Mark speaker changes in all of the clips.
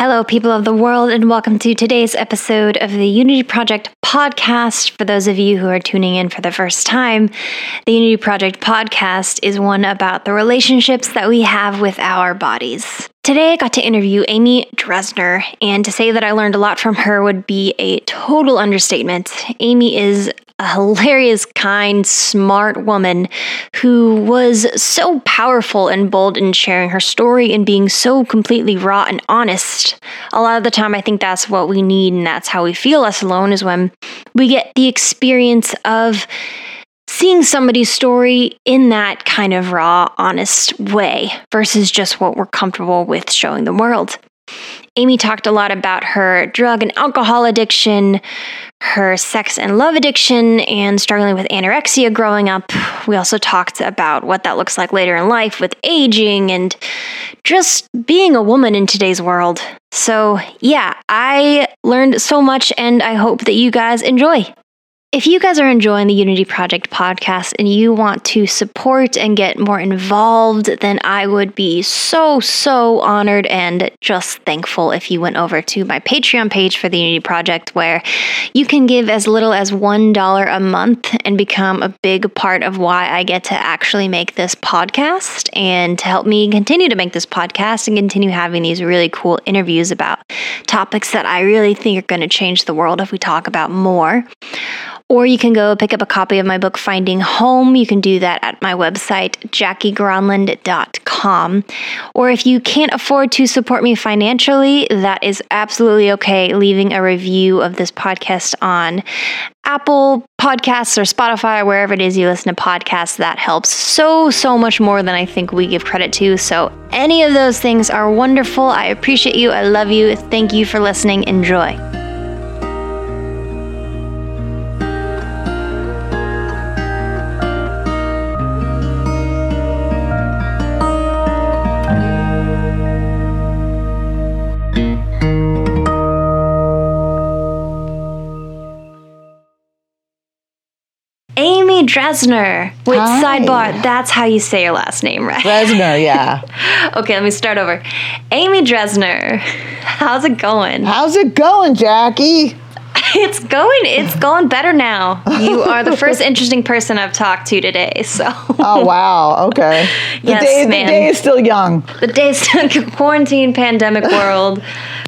Speaker 1: Hello, people of the world, and welcome to today's episode of the Unity Project podcast. For those of you who are tuning in for the first time, the Unity Project podcast is one about the relationships that we have with our bodies. Today, I got to interview Amy Dresner, and to say that I learned a lot from her would be a total understatement. Amy is a hilarious, kind, smart woman who was so powerful and bold in sharing her story and being so completely raw and honest. A lot of the time, I think that's what we need, and that's how we feel less alone is when we get the experience of seeing somebody's story in that kind of raw, honest way versus just what we're comfortable with showing the world. Amy talked a lot about her drug and alcohol addiction, her sex and love addiction, and struggling with anorexia growing up. We also talked about what that looks like later in life with aging and just being a woman in today's world. So, yeah, I learned so much, and I hope that you guys enjoy. If you guys are enjoying the Unity Project podcast and you want to support and get more involved, then I would be so, so honored and just thankful if you went over to my Patreon page for the Unity Project, where you can give as little as $1 a month and become a big part of why I get to actually make this podcast and to help me continue to make this podcast and continue having these really cool interviews about topics that I really think are going to change the world if we talk about more. Or you can go pick up a copy of my book, Finding Home. You can do that at my website, jackiegronland.com. Or if you can't afford to support me financially, that is absolutely okay. Leaving a review of this podcast on Apple Podcasts or Spotify or wherever it is you listen to podcasts, that helps so, so much more than I think we give credit to. So, any of those things are wonderful. I appreciate you. I love you. Thank you for listening. Enjoy. Dresner. Wait,
Speaker 2: Hi.
Speaker 1: sidebar, that's how you say your last name, right?
Speaker 2: Dresner, yeah.
Speaker 1: okay, let me start over. Amy Dresner. How's it going?
Speaker 2: How's it going, Jackie?
Speaker 1: It's going it's going better now. You are the first interesting person I've talked to today. So
Speaker 2: Oh wow, okay. The
Speaker 1: Yes,
Speaker 2: day
Speaker 1: man.
Speaker 2: the day is still young.
Speaker 1: the day's in quarantine pandemic world.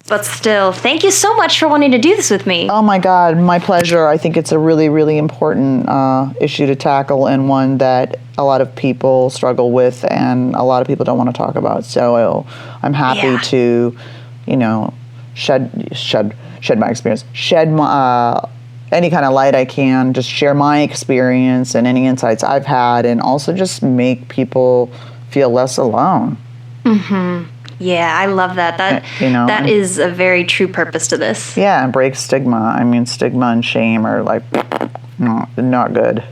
Speaker 1: But still, thank you so much for wanting to do this with me.
Speaker 2: Oh my god, my pleasure. I think it's a really, really important uh, issue to tackle and one that a lot of people struggle with and a lot of people don't want to talk about. So I'm happy
Speaker 1: Yeah.
Speaker 2: to, you know, shed shed shed my experience, shed my uh, any kind of light I can, just share my experience and any insights I've had, and also just make people feel less alone. Hmm.
Speaker 1: Yeah, I love that. That
Speaker 2: You know,
Speaker 1: that is a very true purpose to this.
Speaker 2: Yeah, and break stigma. I mean, stigma and shame are like not not good.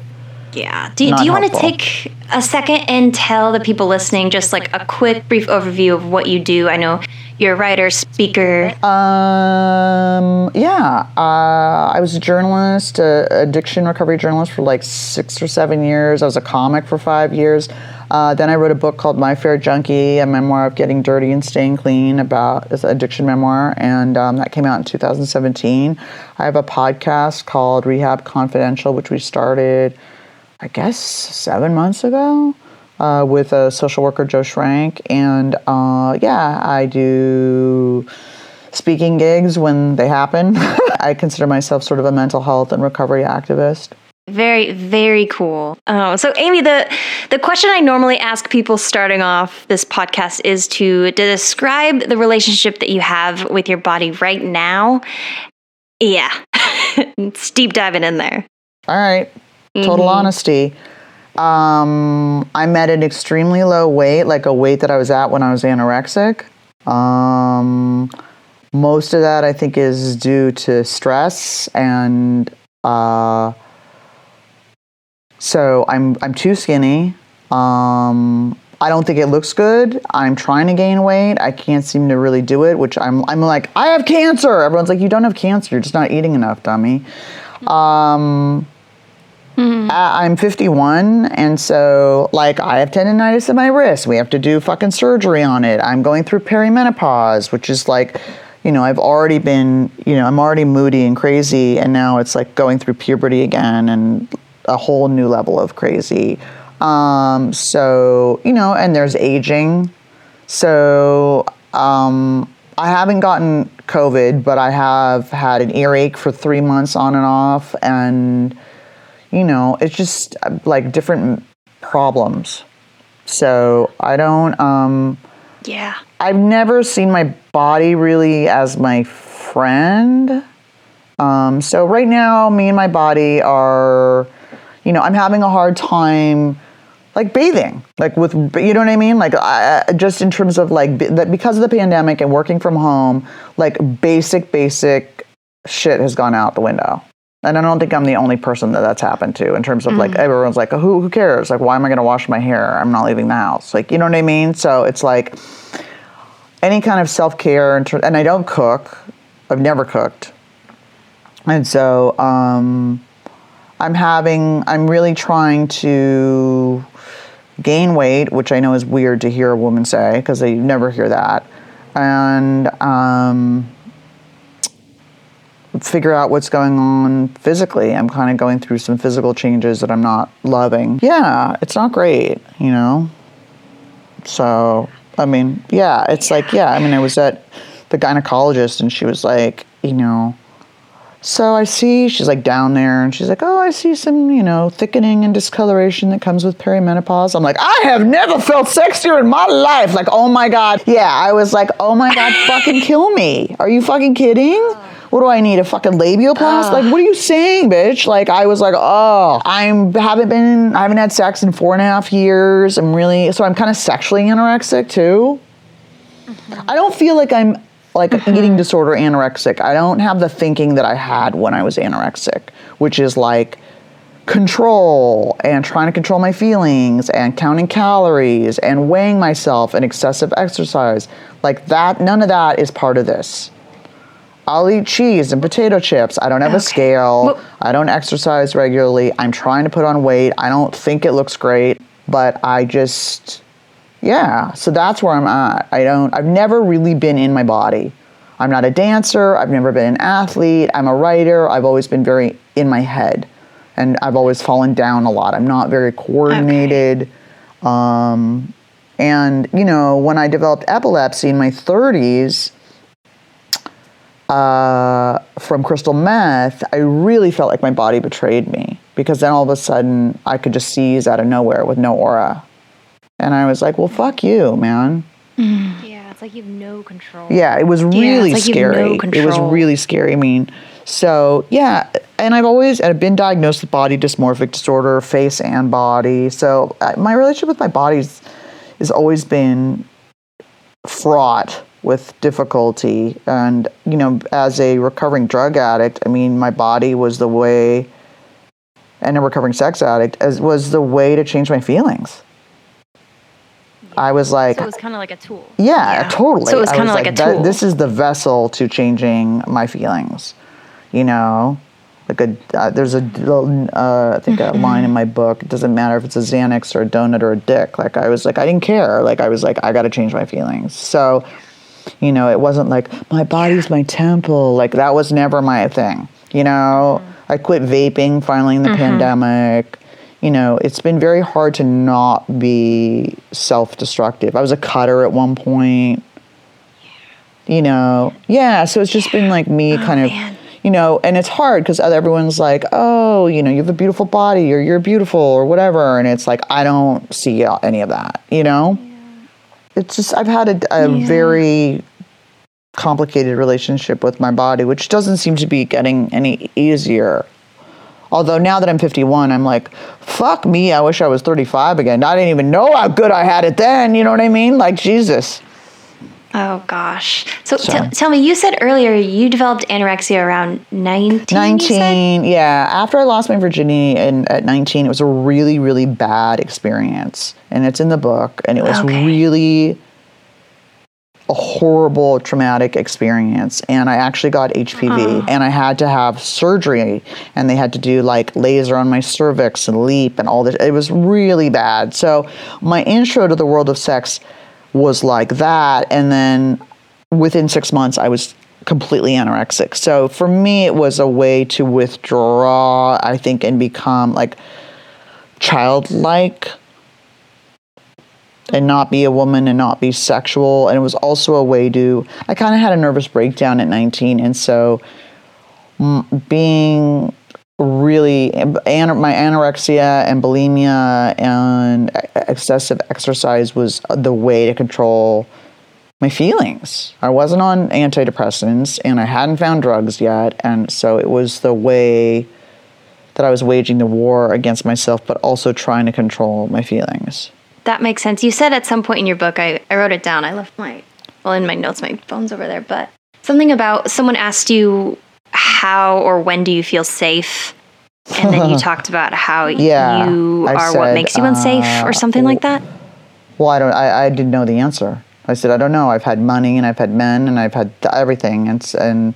Speaker 1: Yeah. Do,
Speaker 2: Not
Speaker 1: do you want to take a second and tell the people listening just like a quick, brief overview of what you do? I know you're a writer, speaker.
Speaker 2: Um, yeah, uh, I was a journalist, a addiction recovery journalist for like six or seven years. I was a comic for five years. Uh, then I wrote a book called My Fair Junkie, a memoir of getting dirty and staying clean about an addiction memoir, and um, that came out in 2017. I have a podcast called Rehab Confidential, which we started, I guess, seven months ago. Uh, with a social worker, Joe Schrank. And uh, yeah, I do speaking gigs when they happen. I consider myself sort of a mental health and recovery activist.
Speaker 1: Very, very cool. Oh, so Amy, the the question I normally ask people starting off this podcast is to, to describe the relationship that you have with your body right now. Yeah, it's deep diving in there.
Speaker 2: All right, total honesty. Um, I'm at an extremely low weight, like a weight that I was at when I was anorexic. Um, most of that I think is due to stress and uh, so I'm I'm too skinny. Um, I don't think it looks good. I'm trying to gain weight. I can't seem to really do it, which I'm I'm like I have cancer. Everyone's like you don't have cancer. You're just not eating enough, dummy. Um, I- I'm 51, and so like I have tendonitis in my wrist. We have to do fucking surgery on it. I'm going through perimenopause, which is like, you know, I've already been, you know, I'm already moody and crazy, and now it's like going through puberty again and a whole new level of crazy. Um, so you know, and there's aging. So um, I haven't gotten COVID, but I have had an earache for three months on and off, and you know, it's just uh, like different problems. So I don't. Um,
Speaker 1: Yeah.
Speaker 2: I've never seen my body really as my friend. Um, so right now, me and my body are, you know, I'm having a hard time, like bathing, like with, you know what I mean? Like I, I- just in terms of like, that because of the pandemic and working from home, like basic, basic shit has gone out the window. And I don't think I'm the only person that that's happened to in terms of like everyone's like, who, who cares? Like, why am I going to wash my hair? I'm not leaving the house. Like, you know what I mean? So it's like, any kind of self care, and, and I don't cook. I've never cooked, and so um, I'm having. I'm really trying to gain weight, which I know is weird to hear a woman say because you never hear that, and um, figure out what's going on physically. I'm kind of going through some physical changes that I'm not loving. Yeah, it's not great, you know. So, I mean, yeah, it's like, yeah, I mean, I was at the gynecologist and she was like, you know, so I see, she's like down there and she's like, oh, I see some, you know, thickening and discoloration that comes with perimenopause. I'm like, I have never felt sexier in my life. Like, oh my God. Yeah, I was like, oh my God, fucking kill me. Are you fucking kidding? What do I need? A fucking labioplast? Like, what are you saying, bitch? Like, I was like, oh, I'm haven't been, I haven't had sex in four and a half years. I'm really, so I'm kind of sexually anorexic too. Mm-hmm. I don't feel like I'm like an eating mm-hmm. disorder anorexic. I don't have the thinking that I had when I was anorexic, which is like control and trying to control my feelings and counting calories and weighing myself and excessive exercise. Like that, none of that is part of this. I'll eat cheese and potato chips. I don't have a scale.
Speaker 1: Well-
Speaker 2: I don't exercise regularly. I'm trying to put on weight. I don't think it looks great, but I just yeah, so that's where I'm at. I don't I've never really been in my body. I'm not a dancer, I've never been an athlete, I'm a writer. I've always been very in my head. And I've always fallen down a lot. I'm not very coordinated. Um and you know, when I developed epilepsy in my 30s, uh, from crystal meth, I really felt like my body betrayed me because then all of a sudden I could just seize out of nowhere with no aura. And I was like, well, fuck you, man.
Speaker 1: Yeah, it's like you have no control.
Speaker 2: Yeah, it was really
Speaker 1: like you have
Speaker 2: scary.
Speaker 1: no
Speaker 2: it was really scary. I mean, so yeah, and I've always I've been diagnosed with body dysmorphic disorder, face and body. So uh, my relationship with my body's has always been fraught with difficulty. And you know, as a recovering drug addict, I mean, my body was the way, and a recovering sex addict as was the way to change my feelings. I was like,
Speaker 1: So it was kind of like a tool.
Speaker 2: yeah, totally.
Speaker 1: So it was kind of like, a tool.
Speaker 2: This is the vessel to changing my feelings. You know, like a uh, there's a uh, I think a line in my book. It doesn't matter if it's a Xanax or a donut or a dick. Like I was like I didn't care. Like I was like I got to change my feelings. So, you know, it wasn't like my body's my temple. Like that was never my thing. You know, mm-hmm. I quit vaping finally in the mm-hmm. pandemic. You know, it's been very hard to not be self-destructive. I was a cutter at one point Yeah. you know yeah so it's just been like me oh, kind of
Speaker 1: man.
Speaker 2: you know and it's hard because everyone's like oh you know you have a beautiful body or you're beautiful or whatever and it's like i don't see any of that you know it's just i've had a, a
Speaker 1: Yeah.
Speaker 2: very complicated relationship with my body which doesn't seem to be getting any easier Although now that I'm 51, I'm like, fuck me, I wish I was 35 again. I didn't even know how good I had it then. You know what I mean? Like, Jesus.
Speaker 1: Oh gosh. So,
Speaker 2: So-
Speaker 1: t- tell me, you said earlier you developed anorexia around 19. you said?
Speaker 2: 19 yeah after i lost my virginity and at 19 it was a really really bad experience and it's in the book and it was
Speaker 1: Okay.
Speaker 2: really a horrible traumatic experience and I actually got HPV and I had to have surgery and they had to do like laser on my cervix and LEEP and all this it was really bad. So my intro to the world of sex was like that and then within 6 months I was completely anorexic. So for me it was a way to withdraw I think and become like childlike and not be a woman and not be sexual. And it was also a way to, I kind of had a nervous breakdown at 19. And so being really, an- my anorexia and bulimia and excessive exercise was the way to control my feelings. I wasn't on antidepressants and I hadn't found drugs yet. And so it was the way that I was waging the war against myself, but also trying to control my feelings.
Speaker 1: That makes sense. You said at some point in your book, I, I wrote it down. I left my, well, in my notes, my phone's over there, but something about someone asked you how or when do you feel safe? And then you talked about how
Speaker 2: Yeah,
Speaker 1: you are what makes you unsafe
Speaker 2: uh,
Speaker 1: or something like that.
Speaker 2: Well, I don't. I, I didn't know the answer. I said I don't know. I've had money and I've had men and I've had everything, and and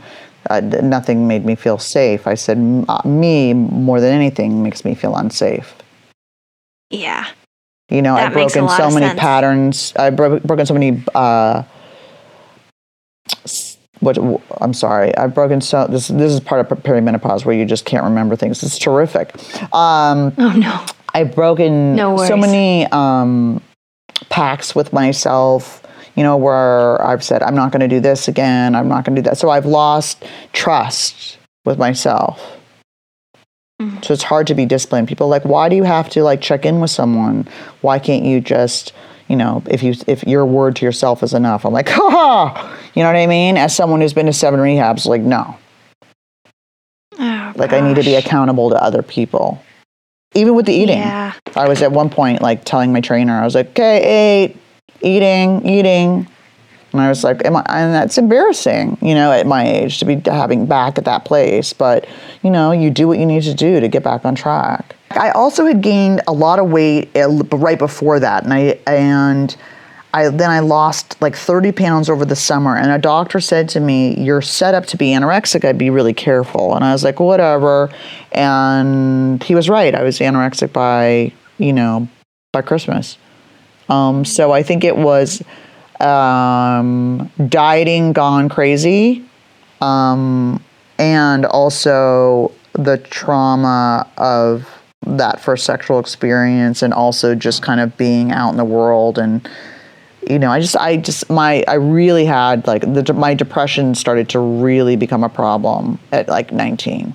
Speaker 2: uh, nothing made me feel safe. I said uh, me more than anything makes me feel unsafe.
Speaker 1: Yeah.
Speaker 2: You know, I've broken so many
Speaker 1: sense.
Speaker 2: patterns. I've bro- broken so many. Uh, what I'm sorry. I've broken so this. This is part of perimenopause where you just can't remember things. It's terrific. Um,
Speaker 1: Oh, no.
Speaker 2: I've broken
Speaker 1: No
Speaker 2: so many um, pacts with myself, you know, where I've said, I'm not going to do this again. I'm not going to do that. So I've lost trust with myself.
Speaker 1: Mm.
Speaker 2: So it's hard to be disciplined. People are like, why do you have to like check in with someone? Why can't you just, you know, if you if your word to yourself is enough? I'm like, ha ha. You know what I mean? As someone who's been to seven rehabs, like, no.
Speaker 1: Oh,
Speaker 2: Like I need to be accountable to other people. Even with the eating.
Speaker 1: Yeah.
Speaker 2: I was at one point like telling my trainer, I was like, okay, eight, eating, eating. And I was like, Am I, and that's embarrassing, you know, at my age to be having back at that place. But, you know, you do what you need to do to get back on track. I also had gained a lot of weight uh, right before that. And I, and I, then I lost like 30 pounds over the summer. And a doctor said to me, you're set up to be anorexic. I'd be really careful. And I was like, whatever. And he was right. I was anorexic by, you know, by Christmas. Um, so I think it was um, dieting gone crazy, um, and also the trauma of that first sexual experience, and also just kind of being out in the world and you know, I just, I just, my, I really had like the, my depression started to really become a problem at like 19.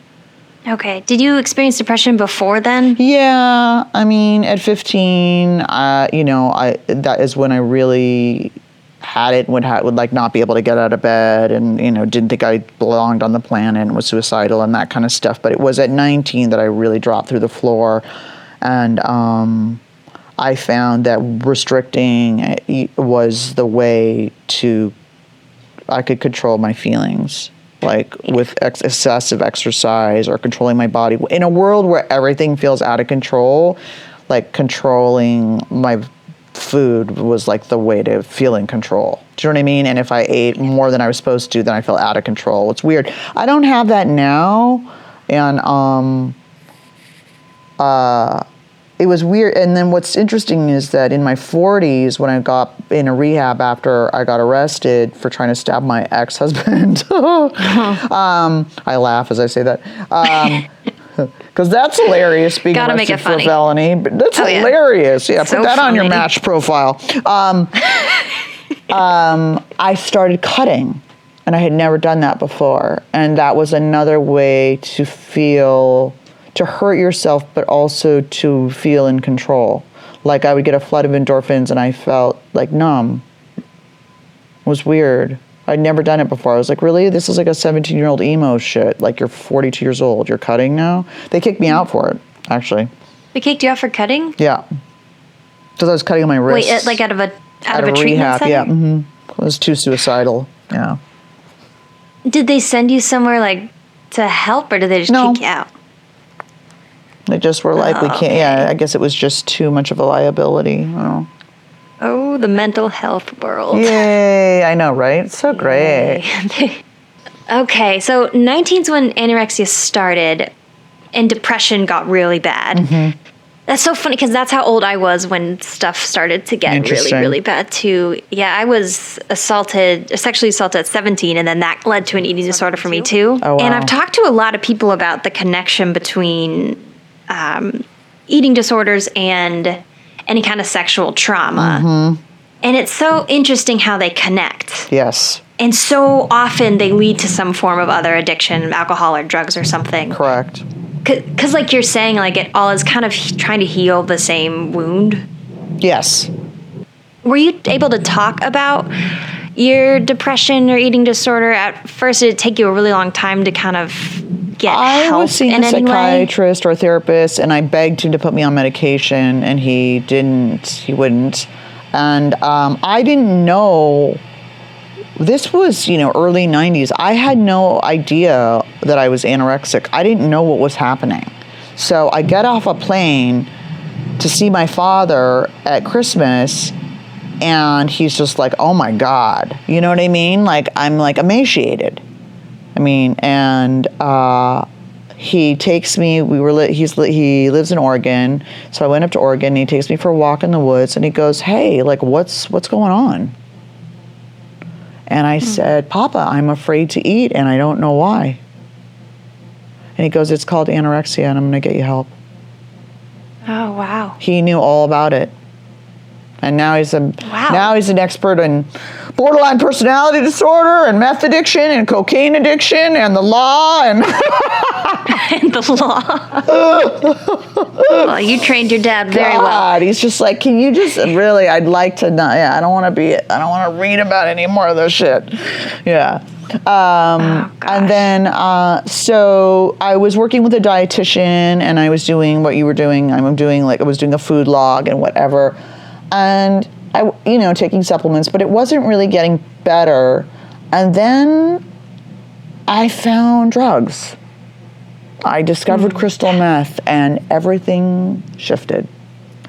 Speaker 1: Okay. Did you experience depression before then?
Speaker 2: Yeah, I mean, at 15, uh, you know, I that is when I really had it. Would ha- would like not be able to get out of bed, and you know, didn't think I belonged on the planet, and was suicidal and that kind of stuff. But it was at 19 that I really dropped through the floor, and um, I found that restricting uh, was the way to I could control my feelings, like with ex- excessive exercise or controlling my body. In a world where everything feels out of control, like controlling my food was like the way to feel in control. Do you know what I mean? And if I ate more than I was supposed to, then I felt out of control. It's weird. I don't have that now, and um, uh, it was weird. And then what's interesting is that in my 40s, when I got in a rehab after I got arrested for trying to stab my ex husband, um, I laugh as I say that. Because that's hilarious being
Speaker 1: Gotta make it
Speaker 2: for a
Speaker 1: funny.
Speaker 2: felony. But that's
Speaker 1: Oh,
Speaker 2: hilarious. Yeah,
Speaker 1: So
Speaker 2: put that on your match profile. Um, um, I started cutting, and I had never done that before. And that was another way to feel, to hurt yourself, but also to feel in control. Like I would get a flood of endorphins, and I felt like numb. It was weird. I'd never done it before. I was like, really? This is like a 17 year old emo shit. Like, you're 42 years old. You're cutting now? They kicked me out for it, actually.
Speaker 1: They kicked you out for cutting?
Speaker 2: Yeah. Because I was cutting on my wrist.
Speaker 1: Wait, like out of a out,
Speaker 2: out
Speaker 1: of a treatment
Speaker 2: rehab.
Speaker 1: center?
Speaker 2: Yeah. hmm I was too suicidal. Yeah.
Speaker 1: Did they send you somewhere like to help, or did they just
Speaker 2: No.
Speaker 1: kick you out?
Speaker 2: They just were like, we can't. Yeah, I guess it was just too much of a liability. Oh.
Speaker 1: Oh Oh, the mental health world.
Speaker 2: Yay! I know, right? It's so great.
Speaker 1: Okay, so 19's when anorexia started and depression got really bad.
Speaker 2: Mm-hmm.
Speaker 1: That's so funny because that's how old I was when stuff started to get really, really bad too. Yeah, I was assaulted, sexually assaulted at 17, and then that led to an eating disorder for me too.
Speaker 2: Oh, wow. And.
Speaker 1: I've talked to a lot of people about the connection between um, eating disorders and any kind of sexual trauma.
Speaker 2: Mm-hmm.
Speaker 1: And it's so interesting how they connect.
Speaker 2: Yes,
Speaker 1: And so often they lead to some form of other addiction, alcohol or drugs or something.
Speaker 2: correct.
Speaker 1: Because, like you're saying, like it all is kind of trying to heal the same wound.
Speaker 2: Yes.
Speaker 1: Were you able to talk about your depression or eating disorder at first? Did it take you a really long time to kind of get
Speaker 2: I was seeing
Speaker 1: in
Speaker 2: a
Speaker 1: way?
Speaker 2: psychiatrist or a therapist, and I begged him to put me on medication, and he didn't. He wouldn't. And um, I didn't know. This was, you know, early '90s. I had no idea that I was anorexic. I didn't know what was happening. So I get off a plane to see my father at Christmas, and he's just like, "Oh my God," you know what I mean? Like I'm like emaciated. I mean, and uh, he takes me. We were li- he's li- he lives in Oregon, so I went up to Oregon. And he takes me for a walk in the woods, and he goes, "Hey, like, what's what's going on?" And I said, "Papa, I'm afraid to eat, and I don't know why." And he goes, "It's called anorexia, and I'm going to get you help."
Speaker 1: Oh wow!
Speaker 2: He knew all about it. And now he's a
Speaker 1: Wow.
Speaker 2: now he's an expert in borderline personality disorder and meth addiction and cocaine addiction and the law and
Speaker 1: And the law. well, you trained your dad very well.
Speaker 2: He's just like, can you just really? I'd like to not. Yeah, I don't want to be. I don't want to read about any more of this shit. Yeah. Um,
Speaker 1: Oh,
Speaker 2: and then, uh, so I was working with a dietitian, and I was doing what you were doing. I'm doing like I was doing a food log and whatever, and I, you know, taking supplements, but it wasn't really getting better. And then I found drugs. I discovered mm. crystal meth, and everything shifted.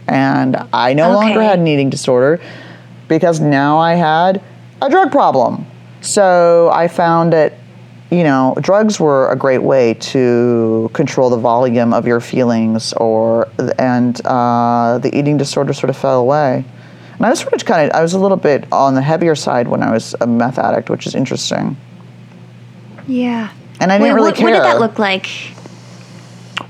Speaker 2: And I no longer had an eating disorder because now I had a drug problem. So I found that, you know, drugs were a great way to control the volume of your feelings, or and uh, the eating disorder sort of fell away. And I was sort of kind of, I was a little bit on the heavier side when I was a meth addict, which is interesting.
Speaker 1: Yeah.
Speaker 2: And I
Speaker 1: Wait,
Speaker 2: didn't really
Speaker 1: what,
Speaker 2: care.
Speaker 1: what did that look like?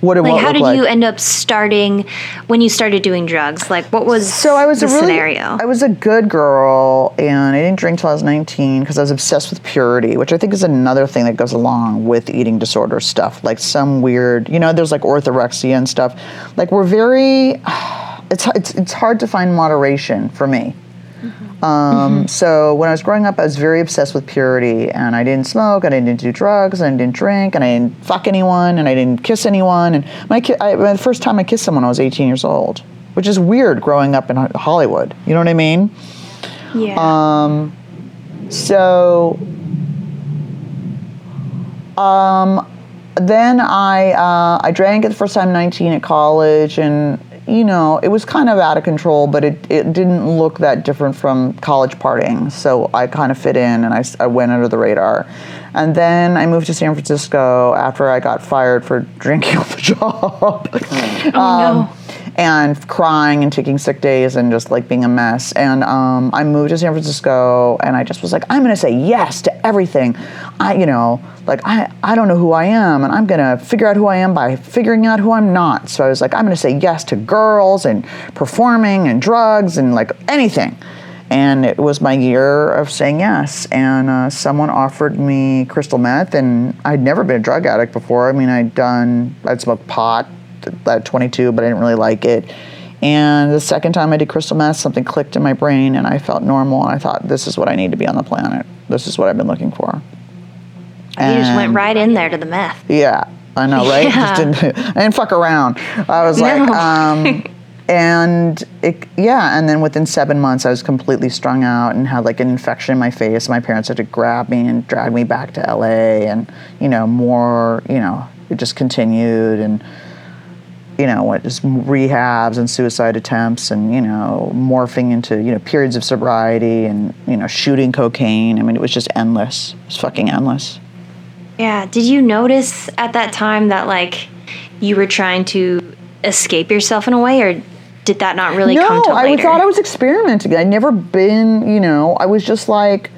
Speaker 2: What did
Speaker 1: Like,
Speaker 2: what
Speaker 1: how did
Speaker 2: like?
Speaker 1: you end up starting when you started doing drugs? Like, what was
Speaker 2: So I was
Speaker 1: the
Speaker 2: a really,
Speaker 1: scenario?
Speaker 2: I was a good girl, and I didn't drink till I was 19 because I was obsessed with purity, which I think is another thing that goes along with eating disorder stuff. Like some weird, you know, there's like orthorexia and stuff. Like we're very, it's it's it's hard to find moderation for me. Um, So when I was growing up, I was very obsessed with purity, and I didn't smoke, and I didn't do drugs, and I didn't drink, and I didn't fuck anyone, and I didn't kiss anyone. And my ki- I, the first time I kissed someone, I was 18 years old, which is weird growing up in Hollywood. You know what I mean?
Speaker 1: yeah.
Speaker 2: Um, so, um, then I uh, I drank it the first time 19 at college, and you know it was kind of out of control, but it, it didn't look that different from college partying. So I kind of fit in, and I, I went under the radar. And then I moved to San Francisco after I got fired for drinking on the job.
Speaker 1: oh no.
Speaker 2: and crying and taking sick days and just like being a mess. And um, I moved to San Francisco and I just was like, I'm gonna say yes to everything. I, you know, like I, I don't know who I am and I'm gonna figure out who I am by figuring out who I'm not. So I was like, I'm gonna say yes to girls and performing and drugs and like anything. And it was my year of saying yes. And uh, someone offered me crystal meth, and I'd never been a drug addict before. I mean, I'd done, I'd smoked pot at 22, but I didn't really like it. And the second time I did crystal meth, something clicked in my brain, and I felt normal. And I thought, this is what I need to be on the planet. This is what I've been looking for.
Speaker 1: you just went right in there to the meth.
Speaker 2: yeah, I know, right?
Speaker 1: Yeah.
Speaker 2: Just didn't, I didn't fuck around. I was like,
Speaker 1: No.
Speaker 2: um, and it, yeah, and then within seven months, I was completely strung out and had like an infection in my face. My parents had to grab me and drag me back to LA, and you know, more, you know, it just continued, and you know, what just rehabs and suicide attempts, and you know, morphing into you know periods of sobriety and you know shooting cocaine. I mean, it was just endless. It was fucking endless.
Speaker 1: Yeah. Did you notice at that time that like you were trying to escape yourself in a way, or did that not really come
Speaker 2: No,
Speaker 1: to
Speaker 2: I thought I was experimenting. I'd never been, you know, I was just like,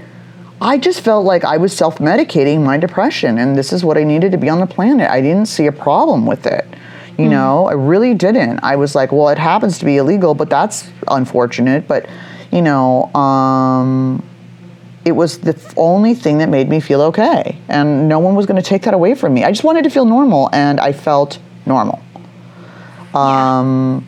Speaker 2: I just felt like I was self medicating my depression, and this is what I needed to be on the planet. I didn't see a problem with it. You know, I really didn't. I was like, well, it happens to be illegal, but that's unfortunate. But, you know, um, it was the only thing that made me feel okay. And no one was going to take that away from me. I just wanted to feel normal, and I felt normal. Um,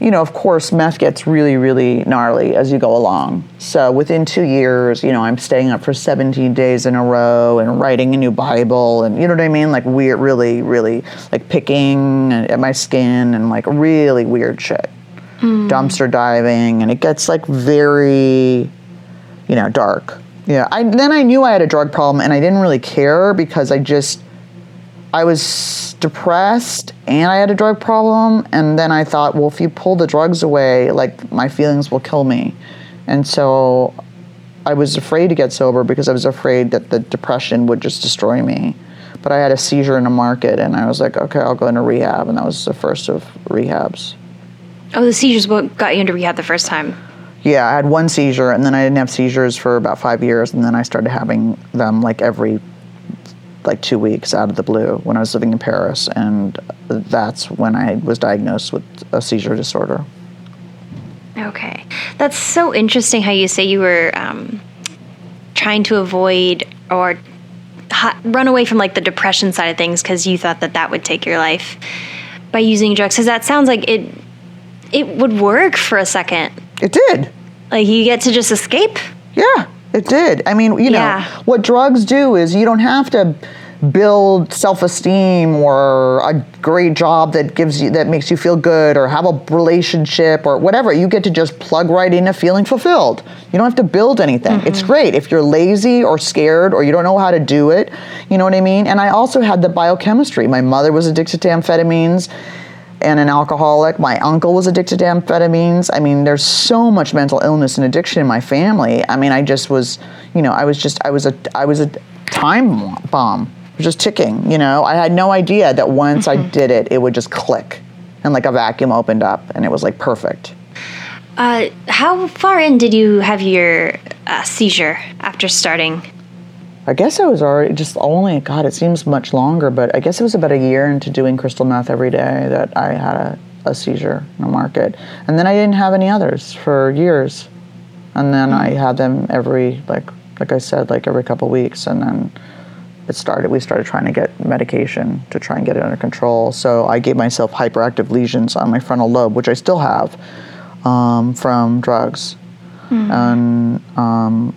Speaker 2: you know, of course, meth gets really, really gnarly as you go along. So within two years, you know, I'm staying up for 17 days in a row and writing a new Bible, and you know what I mean? Like weird, really, really, like picking at my skin and like really weird shit. Hmm. Dumpster diving, and it gets like very, you know, dark. Yeah. I, then I knew I had a drug problem, and I didn't really care because I just I was depressed and I had a drug problem. And then I thought, well, if you pull the drugs away, like my feelings will kill me. And so I was afraid to get sober because I was afraid that the depression would just destroy me. But I had a seizure in a market and I was like, okay, I'll go into rehab. And that was the first of rehabs.
Speaker 1: oh, the seizures what got you into rehab the first time.
Speaker 2: Yeah, I had one seizure and then I didn't have seizures for about five years. And then I started having them like every like two weeks out of the blue when I was living in Paris, and that's when I was diagnosed with a seizure disorder.
Speaker 1: Okay. That's so interesting how you say you were um, trying to avoid or ha- run away from like the depression side of things because you thought that that would take your life by using drugs. Because that sounds like it it would work for a second.
Speaker 2: It did.
Speaker 1: Like you get to just escape.
Speaker 2: Yeah, it did. I mean, you know,
Speaker 1: Yeah.
Speaker 2: what drugs do is you don't have to build self-esteem or a great job that gives you that makes you feel good or have a relationship or whatever. You get to just plug right into feeling fulfilled. You don't have to build anything. Mm-hmm. It's great if you're lazy or scared or you don't know how to do it. You know what I mean? And I also had the biochemistry. My mother was addicted to amphetamines and an alcoholic. My uncle was addicted to amphetamines. I mean, there's so much mental illness and addiction in my family. I mean, I just was, you know, I was just, I was a, I was a time bomb, was just ticking. You know, I had no idea that once I did it, it would just click, and like a vacuum opened up, and it was like perfect.
Speaker 1: Uh, how far in did you have your uh, seizure after starting?
Speaker 2: I guess I was already just only God. It seems much longer, but I guess it was about a year into doing crystal meth every day that I had a, a seizure in the market, and then I didn't have any others for years, and then I had them every like like I said like every couple weeks, and then it started. We started trying to get medication to try and get it under control. So I gave myself hyperactive lesions on my frontal lobe, which I still have um, from drugs, and um,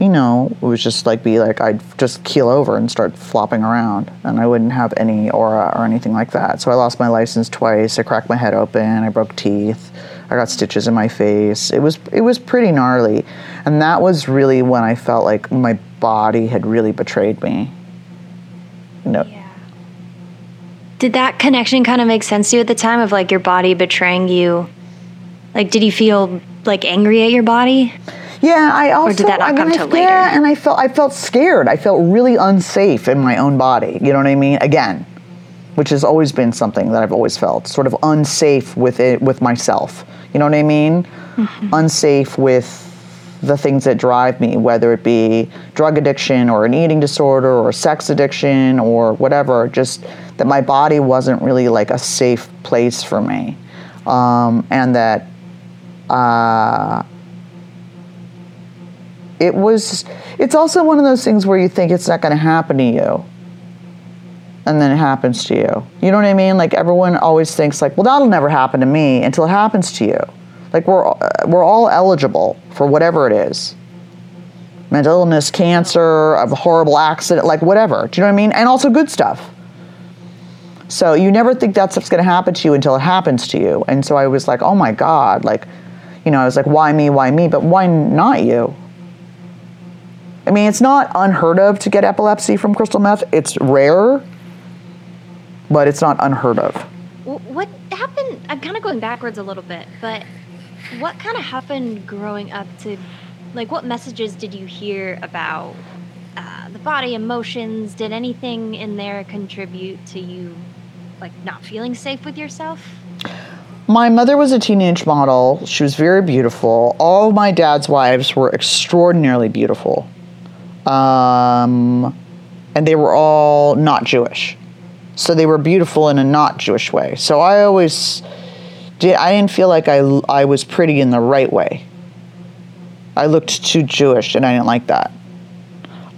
Speaker 2: you know, it was just like be like I'd just keel over and start flopping around, and I wouldn't have any aura or anything like that. So I lost my license twice. I cracked my head open. I broke teeth. I got stitches in my face. It was it was pretty gnarly, and that was really when I felt like my body had really betrayed me. No,
Speaker 1: Did that connection kind of make sense to you at the time of like your body betraying you? Like, did you feel like angry at your body?
Speaker 2: Yeah, I also.
Speaker 1: did that not
Speaker 2: I mean,
Speaker 1: come
Speaker 2: I-
Speaker 1: till later?
Speaker 2: Yeah, and I felt I felt scared. I felt really unsafe in my own body. You know what I mean? Again, which has always been something that I've always felt sort of unsafe with it with myself. You know what I mean?
Speaker 1: Mm-hmm.
Speaker 2: Unsafe with the things that drive me, whether it be drug addiction or an eating disorder or sex addiction or whatever. Just that my body wasn't really like a safe place for me, um, and that. Uh, it was it's also one of those things where you think it's not going to happen to you and then it happens to you you know what i mean like everyone always thinks like well that'll never happen to me until it happens to you like we're we're all eligible for whatever it is. Mental illness cancer a horrible accident like whatever. Do you know what i mean? And also good stuff. So you never think that stuff's going to happen to you until it happens to you. And so i was like oh my god like you know i was like why me? Why me? But why not you? I mean, it's not unheard of to get epilepsy from crystal meth. It's rare, but it's not unheard of.
Speaker 1: what happened? I'm kind of going backwards a little bit, but what kind of happened growing up to, like, what messages did you hear about uh, the body, emotions? Did anything in there contribute to you, like, not feeling safe with yourself?
Speaker 2: My mother was a teenage model. She was very beautiful. All my dad's wives were extraordinarily beautiful. Um, and they were all not Jewish. So they were beautiful in a not Jewish way. So I always did, I didn't feel like I, I was pretty in the right way. I looked too Jewish and I didn't like that.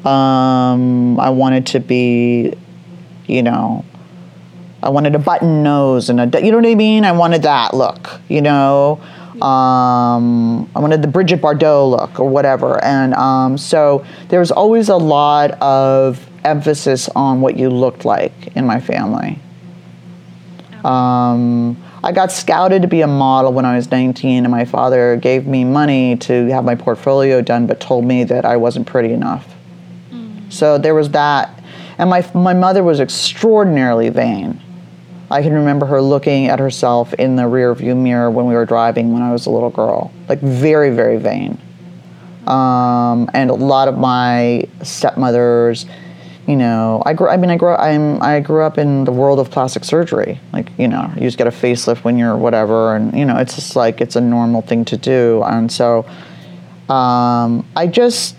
Speaker 2: Um, I wanted to be, you know, I wanted a button nose and a, you know what I mean? I wanted that look, you know? Um, I wanted the Brigitte Bardot look or whatever. And um, so there was always a lot of emphasis on what you looked like in my family. Um, I got scouted to be a model when I was 19, and my father gave me money to have my portfolio done, but told me that I wasn't pretty enough. Mm. So there was that. And my, my mother was extraordinarily vain. I can remember her looking at herself in the rear view mirror when we were driving when I was a little girl. Like, very, very vain. Um, and a lot of my stepmothers you know, I grew. I mean, I grew. I'm. I grew up in the world of plastic surgery. Like, you know, you just get a facelift when you're whatever, and you know, it's just like it's a normal thing to do. And so, um, I just,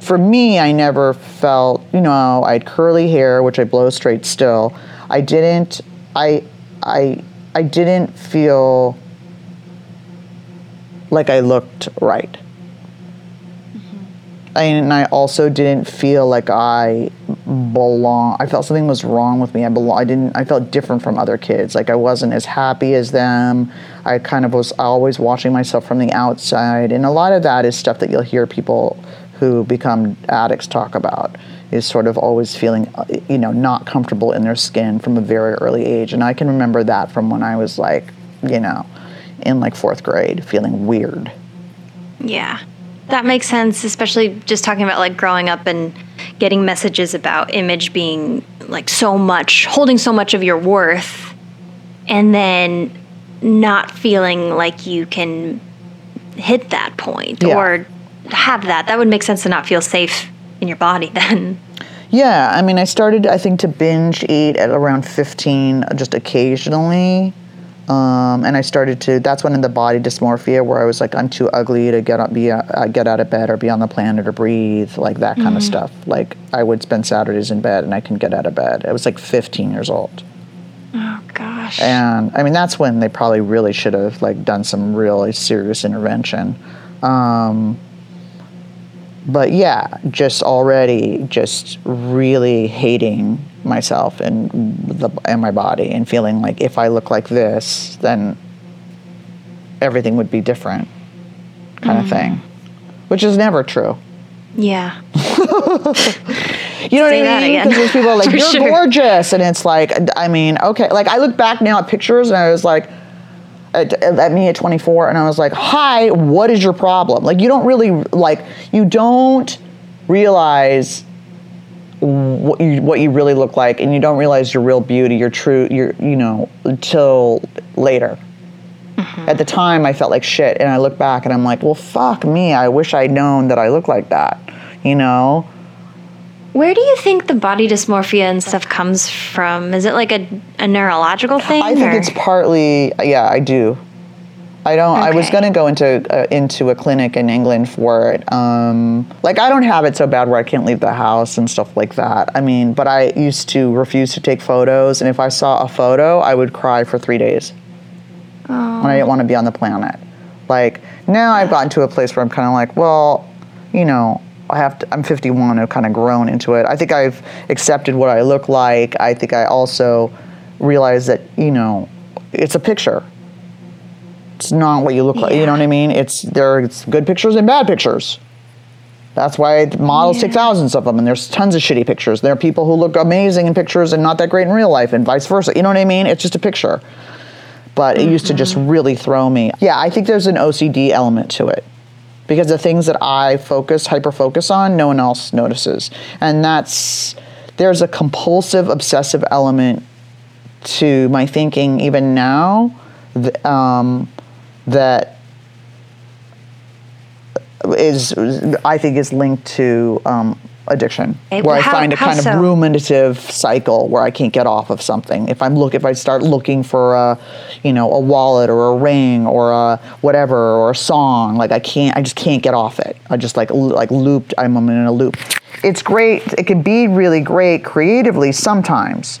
Speaker 2: for me, I never felt. You know, I had curly hair, which I blow straight still. I didn't. I. I. I didn't feel like I looked right and I also didn't feel like I belong. I felt something was wrong with me. I belong. I didn't. I felt different from other kids. Like I wasn't as happy as them. I kind of was always watching myself from the outside, and a lot of that is stuff that you'll hear people who become addicts talk about. Is sort of always feeling, uh, you know, not comfortable in their skin from a very early age, and I can remember that from when I was like, you know, in like fourth grade, feeling weird.
Speaker 1: Yeah. That makes sense, especially just talking about like growing up and getting messages about image being like so much, holding so much of your worth, and then not feeling like you can hit that point yeah. or have that. That would make sense to not feel safe in your body then.
Speaker 2: Yeah, I mean, I started, I think, to binge eat at around 15, just occasionally. Um, and I started to. That's when in the body dysmorphia, where I was like, I'm too ugly to get up, be uh, get out of bed or be on the planet or breathe, like that kind mm-hmm. of stuff. Like I would spend Saturdays in bed and I can get out of bed. I was like 15 years old.
Speaker 1: Oh gosh.
Speaker 2: And I mean, that's when they probably really should have like done some really serious intervention. Um, but yeah, just already just really hating myself and the and my body and feeling like if I look like this, then everything would be different, kind mm. of thing, which is never true.
Speaker 1: Yeah.
Speaker 2: you know Say what I mean? Because people are like, "You're sure. gorgeous," and it's like, I mean, okay. Like I look back now at pictures, and I was like, at, at, me at 24 and I was like, "Hi, what is your problem?" Like you don't really like you don't realize what you what you really look like and you don't realize your real beauty, your true your you know, until later. Mm-hmm. At the time I felt like shit and I look back and I'm like, "Well, fuck me. I wish I'd known that I look like that." You know?
Speaker 1: Where do you think the body dysmorphia and stuff comes from? Is it like a, a neurological thing?
Speaker 2: I think or? it's partly, yeah, I do. I don't. Okay. I was going to go into uh, into a clinic in England for it. Um, like I don't have it so bad where I can't leave the house and stuff like that. I mean, but I used to refuse to take photos, and if I saw a photo, I would cry for three days. Oh. When I didn't want to be on the planet. Like now, I've gotten to a place where I'm kind of like, well, you know, I have to, I'm 51. I've kind of grown into it. I think I've accepted what I look like. I think I also realize that you know it's a picture. It's not what you look yeah. like. You know what I mean? It's there's good pictures and bad pictures. That's why models yeah. take thousands of them, and there's tons of shitty pictures. There are people who look amazing in pictures and not that great in real life, and vice versa. You know what I mean? It's just a picture. But mm-hmm. it used to just mm-hmm. really throw me. Yeah, I think there's an OCD element to it because the things that I focus, hyper focus on, no one else notices. And that's, there's a compulsive, obsessive element to my thinking even now th- um, that is I think is linked to um, addiction,
Speaker 1: Okay,
Speaker 2: where
Speaker 1: well,
Speaker 2: I find a kind
Speaker 1: so?
Speaker 2: of ruminative cycle where I can't get off of something. If I'm look, if I start looking for a, you know, a wallet or a ring or a whatever or a song, like I can't, I just can't get off it. I just like like looped. I'm in a loop. It's great. It can be really great creatively sometimes.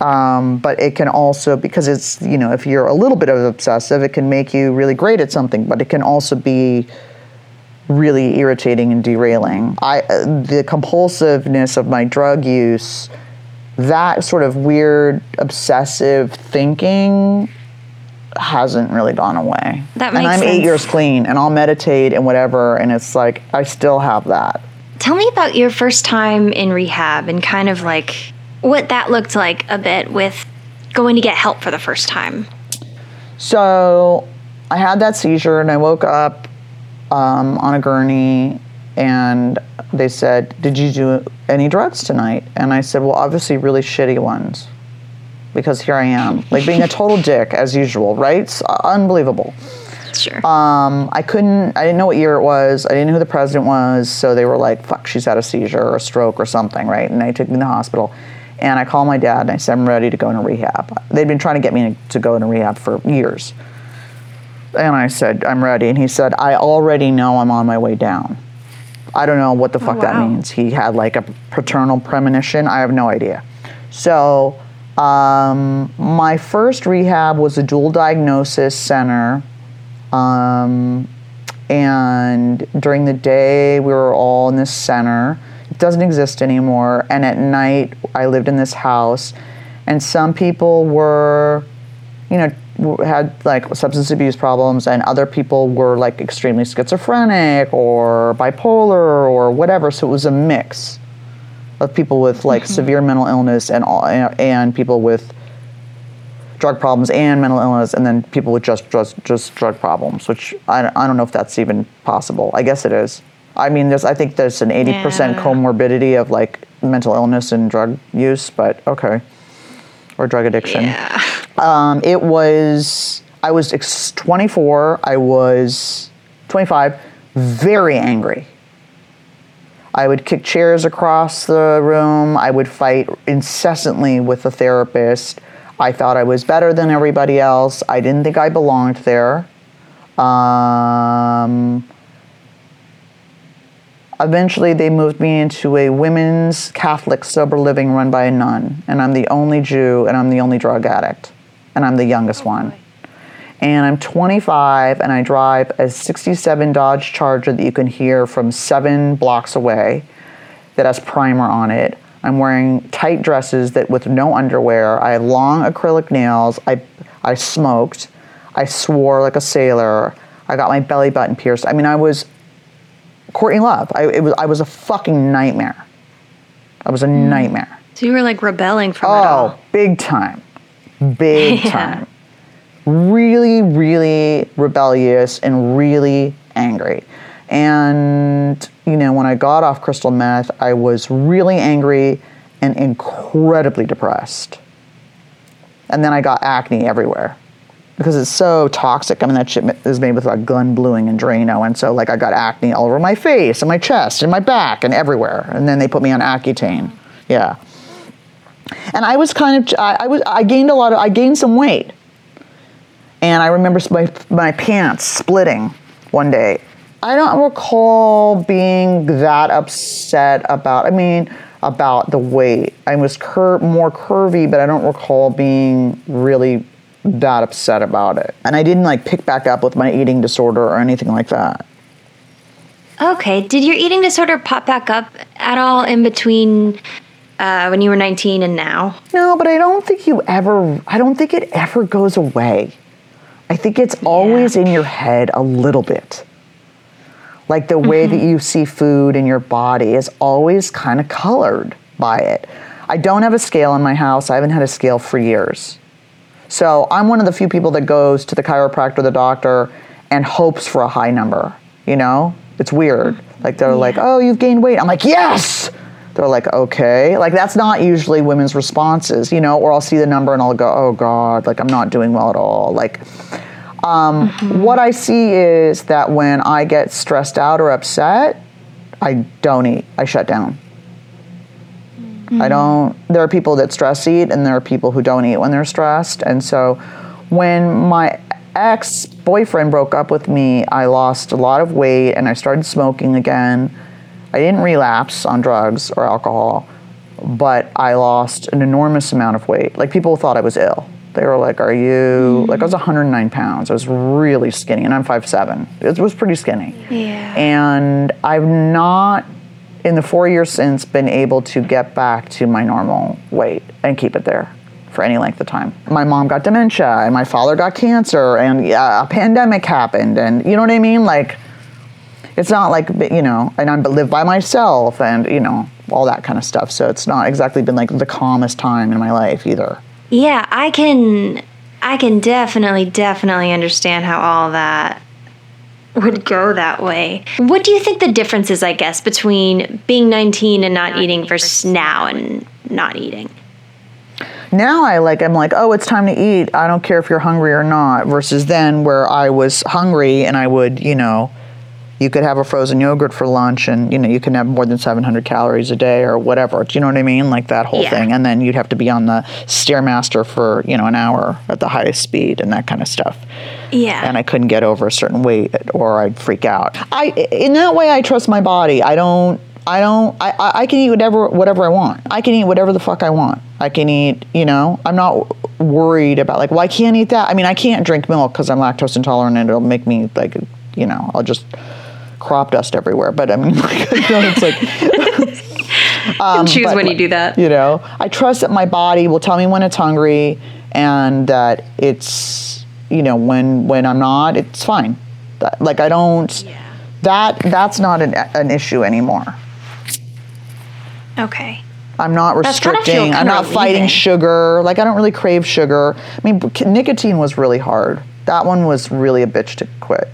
Speaker 2: Um, but it can also because it's you know if you're a little bit of obsessive it can make you really great at something but it can also be really irritating and derailing. I uh, the compulsiveness of my drug use that sort of weird obsessive thinking hasn't really gone away.
Speaker 1: That makes and
Speaker 2: i'm eight years clean and i'll meditate and whatever and it's like i still have that.
Speaker 1: Tell me about your first time in rehab and kind of like what that looked like a bit with going to get help for the first time.
Speaker 2: So I had that seizure and I woke up um, on a gurney and they said, Did you do any drugs tonight? And I said, Well, obviously, really shitty ones. Because here I am, like being a total dick as usual, right? It's unbelievable.
Speaker 1: Sure.
Speaker 2: Um, I couldn't, I didn't know what year it was. I didn't know who the president was. So they were like, fuck, she's had a seizure or a stroke or something, right? And they took me to the hospital. And I called my dad and I said, I'm ready to go into rehab. They'd been trying to get me to go into rehab for years. And I said, I'm ready. And he said, I already know I'm on my way down. I don't know what the fuck that
Speaker 1: wow.
Speaker 2: means. He had like a paternal premonition. I have no idea. So, um, my first rehab was a dual diagnosis center. Um, and during the day, we were all in this center. Doesn't exist anymore. And at night, I lived in this house. And some people were, you know, had like substance abuse problems, and other people were like extremely schizophrenic or bipolar or whatever. So it was a mix of people with like mm-hmm. severe mental illness and all, and people with drug problems and mental illness, and then people with just just just drug problems. Which I, I don't know if that's even possible. I guess it is. I mean, there's I think there's an eighty percent
Speaker 1: Yeah.
Speaker 2: comorbidity of like mental illness and drug use, but okay, or drug addiction.
Speaker 1: yeah.
Speaker 2: Um, it was I was ex- 24. I was 25. Very angry. I would kick chairs across the room. I would fight incessantly with the therapist. I thought I was better than everybody else. I didn't think I belonged there. Um, eventually, they moved me into a women's Catholic sober living run by a nun, and I'm the only Jew, and I'm the only drug addict, and I'm the youngest oh, one. And I'm 25, and I drive a 67 Dodge Charger that you can hear from seven blocks away that has primer on it. I'm wearing tight dresses that with no underwear. I have long acrylic nails. I, I smoked. I swore like a sailor. I got my belly button pierced. I mean, I was Courtney Love. I, it was, I was a fucking nightmare. I was a hmm. nightmare.
Speaker 1: So you were like rebelling from it
Speaker 2: Oh,
Speaker 1: all.
Speaker 2: big time. Big
Speaker 1: Yeah.
Speaker 2: time. Really, really rebellious and really angry. And, you know, when I got off crystal meth, I was really angry and incredibly depressed. And then I got acne everywhere because it's so toxic. I mean, that shit is made with like gun bluing and Drano. And so, like, I got acne all over my face and my chest and my back and everywhere. And then they put me on Accutane. Yeah and I was kind of I, I was I gained a lot of I gained some weight, and I remember my my pants splitting one day. I don't recall being that upset about. I mean, about the weight. I was cur- more curvy, but I don't recall being really that upset about it. And I didn't like pick back up with my eating disorder or anything like that.
Speaker 1: Okay. Did your eating disorder pop back up at all in between uh, when you were 19 and now?
Speaker 2: No, but I don't think you ever, I don't think it ever goes away. I think it's always in your head a little bit. Like the way that you see food in your body is always kind of colored by it. I don't have a scale in my house. I haven't had a scale for years. So I'm one of the few people that goes to the chiropractor, the doctor, and hopes for a high number. You know, it's weird. Like they're like, "Oh, you've gained weight." I'm like, "Yes, they're like, okay. Like, that's not usually women's responses, you know, or I'll see the number and I'll go, oh God, like, I'm not doing well at all. Like, um, what I see is that when I get stressed out or upset, I don't eat, I shut down. I mm-hmm. don't, there are people that stress eat and there are people who don't eat when they're stressed. And so when my ex boyfriend broke up with me, I lost a lot of weight and I started smoking again. I didn't relapse on drugs or alcohol, but I lost an enormous amount of weight. Like people thought I was ill. They were like, "Are you like?" I was mm-hmm. 109 pounds. I was really skinny, and I'm 5'7". It was pretty skinny.
Speaker 1: Yeah.
Speaker 2: And I've not, in the four years since, been able to get back to my normal weight and keep it there for any length of time. My mom got dementia, and my father got cancer, and a pandemic happened, and you know what I mean? Like, it's not like you know, and I live by myself, and you know, all that kind of stuff. So it's not exactly been like the calmest time in my life either.
Speaker 1: Yeah, I can I can definitely definitely understand how all that would go that way. What do you think the difference is, I guess, between being 19 and not eating versus now and not eating?
Speaker 2: now I like I'm like, oh, it's time to eat. I don't care if you're hungry or not. Versus then where I was hungry and I would, you know, you could have a frozen yogurt for lunch and you know you can have more than 700 calories a day or whatever. Do you know what I mean? Like that whole
Speaker 1: Yeah.
Speaker 2: thing. And then you'd have to be on the stairmaster for you know an hour at the highest speed and that kind of stuff.
Speaker 1: Yeah.
Speaker 2: And I couldn't get over a certain weight or I'd freak out. I in that way I trust my body. I don't. I don't. I, I can eat whatever whatever I want. I can eat whatever the fuck I want. I can eat. You know. I'm not worried about like. Well, I can't eat that. I mean, I can't drink milk because I'm lactose intolerant and it'll make me like. You know. I'll just crop dust everywhere. But I mean, like, it's like um,
Speaker 1: choose
Speaker 2: but-
Speaker 1: when you do that.
Speaker 2: you know i trust that my body will tell me when it's hungry and that it's you know when when i'm not it's fine. That- like i don't that that's not an, an issue anymore.
Speaker 1: Okay.
Speaker 2: i'm not
Speaker 1: That's gotta
Speaker 2: restricting i'm not fighting sugar like i don't really crave sugar. I mean nicotine was really hard. That one was really a bitch to quit.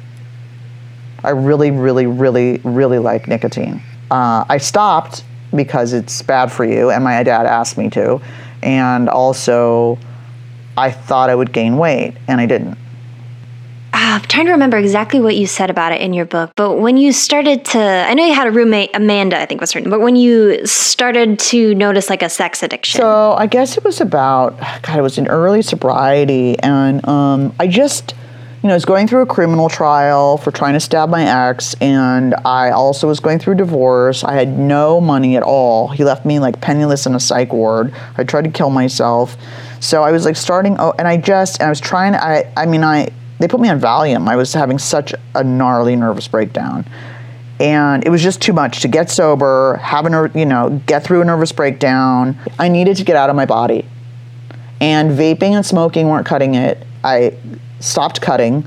Speaker 2: I really, really, really, really like nicotine. Uh, I stopped because it's bad for you, and my dad asked me to. And also, I thought I would gain weight, and I didn't.
Speaker 1: Ah, I'm trying to remember exactly what you said about it in your book, but when you started to, I know you had a roommate, Amanda, I think was her name, but when you started to notice like a sex addiction.
Speaker 2: So I guess it was about God. It was in early sobriety, and um, I just, you know, was going through a criminal trial for trying to stab my ex, and I also was going through divorce. I had no money at all. He left me like penniless in a psych ward. I tried to kill myself, so I was like starting. Oh, and I just, and I was trying. I, I mean, I. They put me on Valium. I was having such a gnarly nervous breakdown and it was just too much to get sober, have a you know, get through a nervous breakdown. I needed to get out of my body, and vaping and smoking weren't cutting it. I stopped cutting,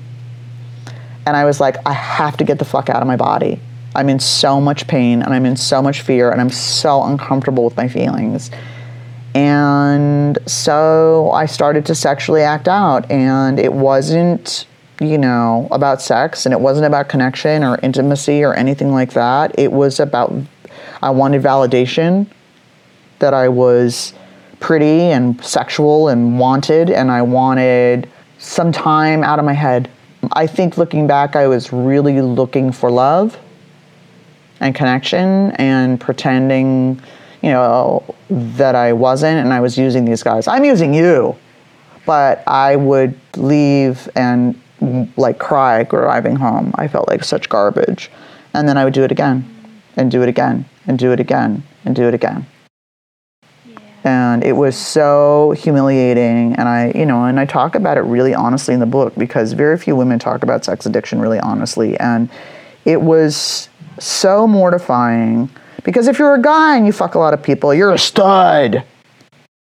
Speaker 2: and I was like, I have to get the fuck out of my body. I'm in so much pain, and I'm in so much fear, and I'm so uncomfortable with my feelings. And so I started to sexually act out, and it wasn't, you know, about sex, and it wasn't about connection or intimacy or anything like that. It was about, I wanted validation that I was pretty and sexual and wanted, and I wanted some time out of my head. I think looking back, I was really looking for love and connection and pretending, you know, that I wasn't and I was using these guys. I'm using you. But I would leave and like cry driving home. I felt like such garbage. And then I would do it again and do it again and do it again and do it again. And it was so humiliating. And I, you know, and I talk about it really honestly in the book because very few women talk about sex addiction really honestly. And it was so mortifying because if you're a guy and you fuck a lot of people, you're a stud.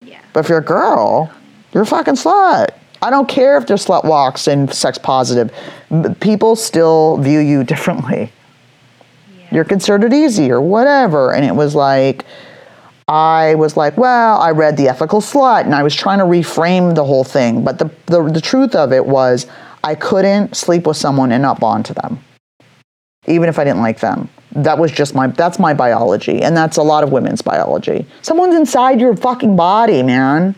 Speaker 1: Yeah.
Speaker 2: But if you're a girl, you're a fucking slut. I don't care if they're slut walks and sex positive. People still view you differently. Yeah. You're considered easy or whatever. And it was like, I was like, well, I read The Ethical Slut and I was trying to reframe the whole thing. But the, the, the truth of it was, I couldn't sleep with someone and not bond to them, even if I didn't like them. That was just my that's my biology and that's a lot of women's biology. Someone's inside your fucking body man.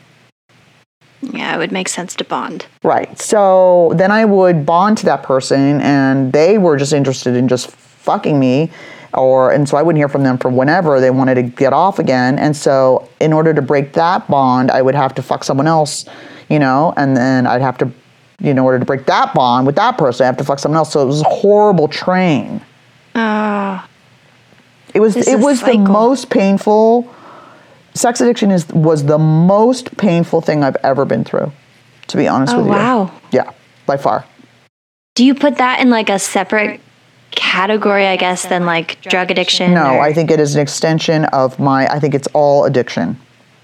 Speaker 1: Yeah, it would make sense to bond.
Speaker 2: right. So then i would bond to that person and they were just interested in just fucking me or and so i wouldn't hear from them for whenever they wanted to get off again and so in order to break that bond i would have to fuck someone else you know and then i'd have to you know, in order to break that bond with that person i have to fuck someone else. So it was a horrible train.
Speaker 1: Oh,
Speaker 2: It was it was the most painful. Sex addiction is was the most painful thing I've ever been through. To be honest
Speaker 1: Oh,
Speaker 2: with you.
Speaker 1: wow.
Speaker 2: Yeah, by far.
Speaker 1: do you put that in like a separate category, I guess, than like drug addiction?
Speaker 2: No,
Speaker 1: or-
Speaker 2: I think it is an extension of my. I think it's all addiction.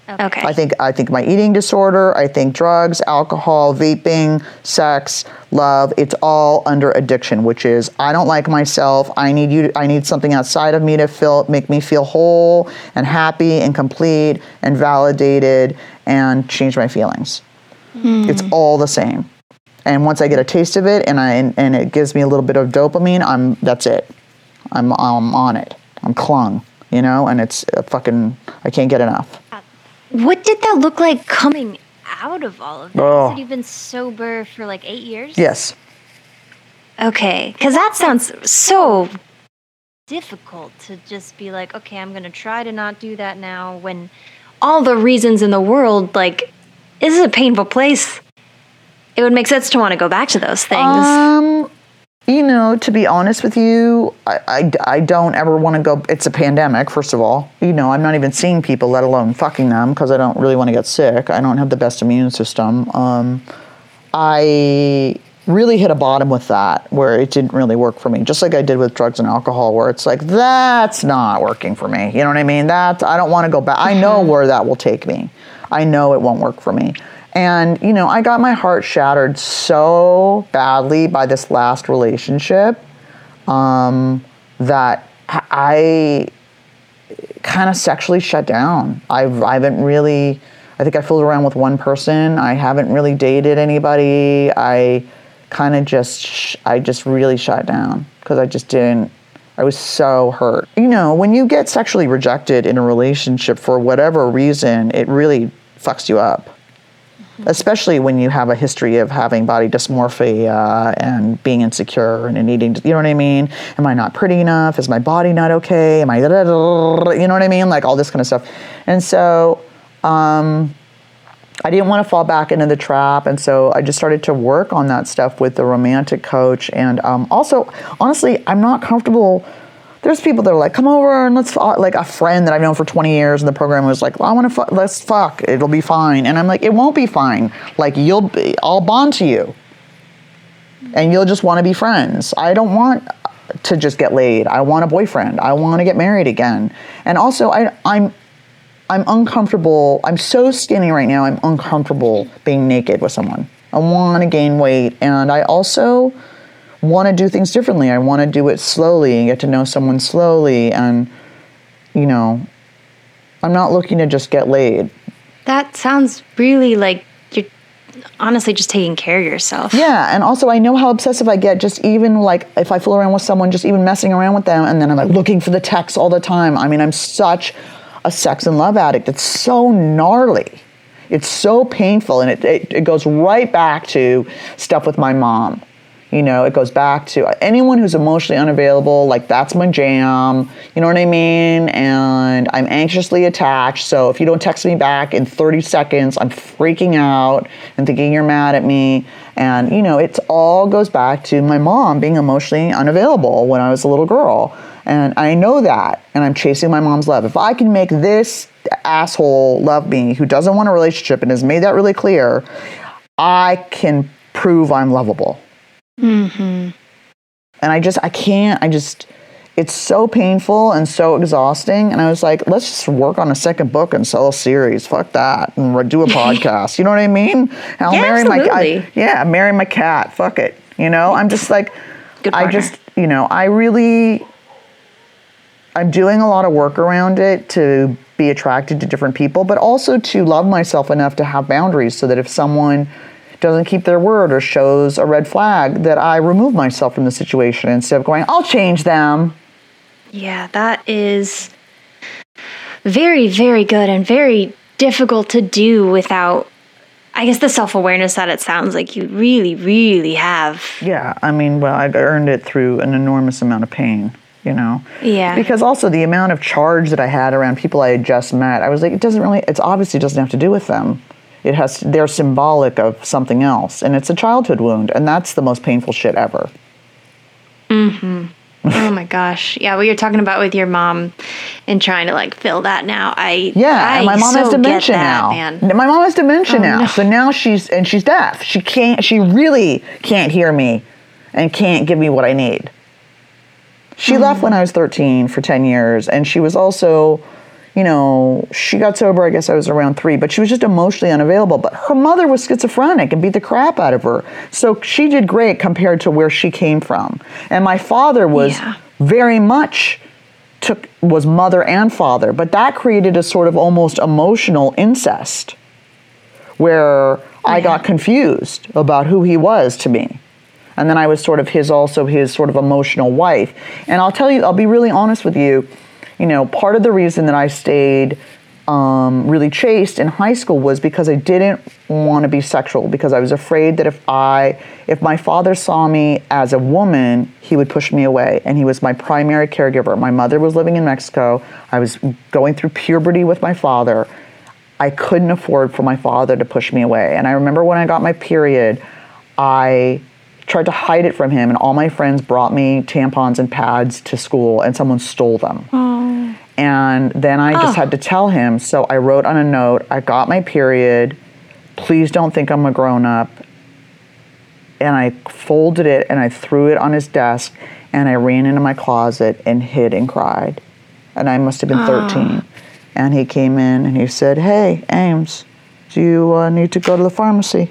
Speaker 1: Okay.
Speaker 2: I think I think my eating disorder. I think drugs, alcohol, vaping, sex, love. It's all under addiction, which is I don't like myself. I need you. To, I need something outside of me to feel make me feel whole and happy and complete and validated and change my feelings. It's all the same. And once I get a taste of it and I and, and it gives me a little bit of dopamine, I'm that's it. I'm I'm on it. I'm clung, you know, and it's uh, fucking I can't get enough.
Speaker 1: What did that look like coming out of all of that?
Speaker 2: Oh.
Speaker 1: You said you've been sober for like eight years?
Speaker 2: Yes.
Speaker 1: Okay, because that sounds so difficult to just be like, okay, I'm going to try to not do that now when all the reasons in the world, like, this is a painful place. It would make sense to want to go back to those things.
Speaker 2: Um, you know, to be honest with you, I, I, I don't ever want to go. It's a pandemic, first of all. You know, I'm not even seeing people, let alone fucking them, because I don't really want to get sick. I don't have the best immune system. Um, I really hit a bottom with that where it didn't really work for me just like i did with drugs and alcohol where it's like that's not working for me you know what i mean that i don't want to go back i know where that will take me i know it won't work for me and you know i got my heart shattered so badly by this last relationship um, that i kind of sexually shut down. I've, I haven't really, I think I fooled around with one person. I haven't really dated anybody. I kind of just, sh- I just really shut down because I just didn't, I was so hurt. You know, when you get sexually rejected in a relationship for whatever reason, it really fucks you up. Especially when you have a history of having body dysmorphia and being insecure and needing to, you know what I mean? Am I not pretty enough? Is my body not okay? Am I, you know what I mean? Like all this kind of stuff. And so, um, I didn't want to fall back into the trap, and so I just started to work on that stuff with the romantic coach. And um, also, honestly, I'm not comfortable. There's people that are like, "Come over and let's fu-" like a friend that I've known for 20 years, and the program was like, well, "I want to fu- let's fuck, it'll be fine." And I'm like, "It won't be fine. Like you'll, be, I'll bond to you, and you'll just want to be friends. I don't want to just get laid. I want a boyfriend. I want to get married again. And also, I, I'm I'm uncomfortable. I'm so skinny right now. I'm uncomfortable being naked with someone. I want to gain weight, and I also want to do things differently. I want to do it slowly and get to know someone slowly. And you know, I'm not looking to just get laid.
Speaker 1: that sounds really like you're honestly just taking care of yourself.
Speaker 2: Yeah, and also I know how obsessive I get just even like if I fool around with someone, just even messing around with them, and then I'm like looking for the texts all the time. I mean, I'm such a sex and love addict. It's so gnarly. It's so painful, and it, it, it goes right back to stuff with my mom. You know, it goes back to anyone who's emotionally unavailable, like that's my jam. You know what I mean? And I'm anxiously attached. So if you don't text me back in 30 seconds, I'm freaking out and thinking you're mad at me. And, you know, it all goes back to my mom being emotionally unavailable when I was a little girl. And I know that. And I'm chasing my mom's love. If I can make this asshole love me who doesn't want a relationship and has made that really clear, I can prove I'm lovable Mm-hmm. and I just I can't I just it's so painful and so exhausting. And I was like let's just work on a second book and sell a series. Fuck that. And do a podcast. You know what I mean? I'll
Speaker 1: Yeah,
Speaker 2: marry my I, yeah marry my cat. Fuck it. You know? I'm just like I just you know I really I'm doing a lot of work around it to be attracted to different people, but also to love myself enough to have boundaries so that if someone doesn't keep their word or shows a red flag, that I remove myself from the situation instead of going, I'll change them.
Speaker 1: Yeah, that is very, very good and very difficult to do without, I guess, the self awareness that it sounds like you really, really have.
Speaker 2: Yeah, I mean, well, I earned it through an enormous amount of pain, you know?
Speaker 1: Yeah.
Speaker 2: Because also the amount of charge that I had around people I had just met, I was like, it doesn't really, it's obviously doesn't have to do with them. It has, they're symbolic of something else, and it's a childhood wound, and that's the most painful shit ever.
Speaker 1: oh my gosh. Yeah, what you're talking about with your mom and trying to like fill that now. I
Speaker 2: Yeah,
Speaker 1: I
Speaker 2: and my mom
Speaker 1: so
Speaker 2: has dementia now.
Speaker 1: Man.
Speaker 2: My mom has dementia
Speaker 1: Oh,
Speaker 2: now,
Speaker 1: no.
Speaker 2: so now she's and she's deaf. She can't. She really can't hear me, and can't give me what I need. She
Speaker 1: Hmm.
Speaker 2: left when I was 13 for 10 years, and she was also, you know, she got sober. I guess I was around three, but she was just emotionally unavailable. But her mother was schizophrenic and beat the crap out of her, so she did great compared to where she came from. And my father was
Speaker 1: Yeah.
Speaker 2: very much took was mother and father, but that created a sort of almost emotional incest where I got confused about who he was to me. And then I was sort of his also his sort of emotional wife. And I'll tell you, I'll be really honest with you, you know, part of the reason that I stayed um, really chaste in high school was because I didn't want to be sexual because I was afraid that if I if my father saw me as a woman, he would push me away and he was my primary caregiver. My mother was living in Mexico. I was going through puberty with my father. I couldn't afford for my father to push me away. And I remember when I got my period, I tried to hide it from him and all my friends brought me tampons and pads to school and someone stole them. And then I just
Speaker 1: Oh.
Speaker 2: had to tell him. So I wrote on a note, I got my period. Please don't think I'm a grown up. And I folded it and I threw it on his desk and I ran into my closet and hid and cried. And I must have been 13. And he came in and he said, Hey, Ames, do you uh, need to go to the pharmacy?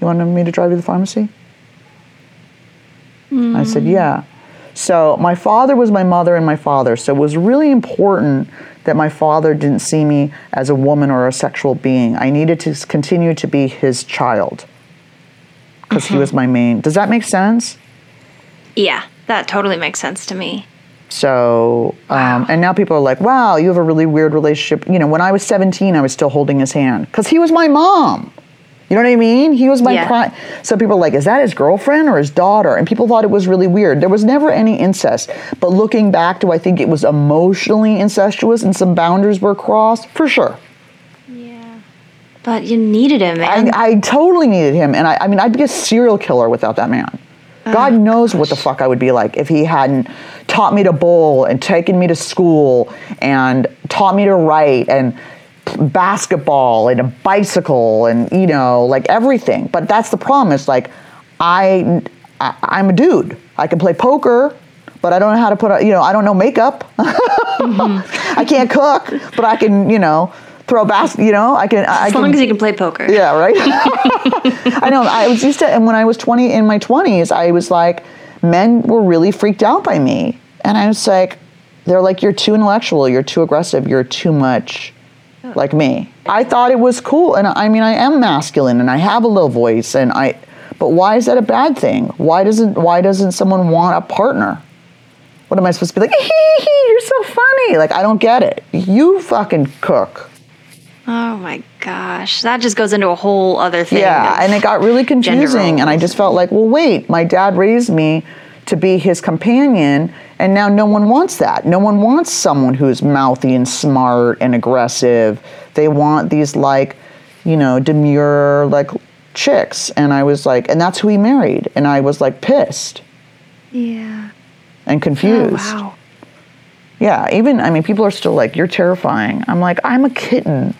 Speaker 2: You wanted me to drive you to the pharmacy? I said, Yeah. So my father was my mother and my father. So it was really important that my father didn't see me as a woman or a sexual being. I needed to continue to be his child because he was my main. Does that make sense?
Speaker 1: Yeah, that totally makes sense to me.
Speaker 2: So, um, and now people are like, wow, you have a really weird relationship. You know, when I was 17, I was still holding his hand because he was my mom. You know what I mean? He was my
Speaker 1: Yeah.
Speaker 2: pri- So people are like, is that his girlfriend or his daughter? And people thought it was really weird. There was never any incest. But looking back, do I think it was emotionally incestuous and some boundaries were crossed? For sure. Yeah.
Speaker 1: But you needed him, man.
Speaker 2: I, I totally needed him. And I, I mean, I'd be a serial killer without that man. Oh God knows what the fuck I would be like if he hadn't taught me to bowl and taken me to school and taught me to write and basketball and a bicycle and you know like everything. But that's the problem. Is like I, I I'm a dude. I can play poker, but I don't know how to put a, you know I don't know makeup. Mm-hmm. I can't cook, but I can you know throw a basket You know I can. I
Speaker 1: as
Speaker 2: can,
Speaker 1: long as you can play poker.
Speaker 2: yeah, right. I know. I was used to, and when I was twenty in my twenties, I was like, men were really freaked out by me, and I was like, they're like, you're too intellectual, you're too aggressive, you're too much like me. I thought it was cool, and I mean, I am masculine, and I have a little voice, and I. But why is that a bad thing? Why doesn't Why doesn't someone want a partner? What am I supposed to be like? Hee hee, you're so funny. Like I don't get it. You fucking cook.
Speaker 1: Oh my gosh, that just goes into a whole other thing.
Speaker 2: Yeah, and it got really confusing, and I just felt like, well, wait, my dad raised me to be his companion, and now no one wants that. No one wants someone who's mouthy and smart and aggressive. They want these like, you know, demure like chicks, and I was like, and that's who he married, and I was like pissed
Speaker 1: yeah.
Speaker 2: and confused.
Speaker 1: Oh wow.
Speaker 2: Yeah, even I mean, people are still like, "You're terrifying." I'm like, I'm a kitten.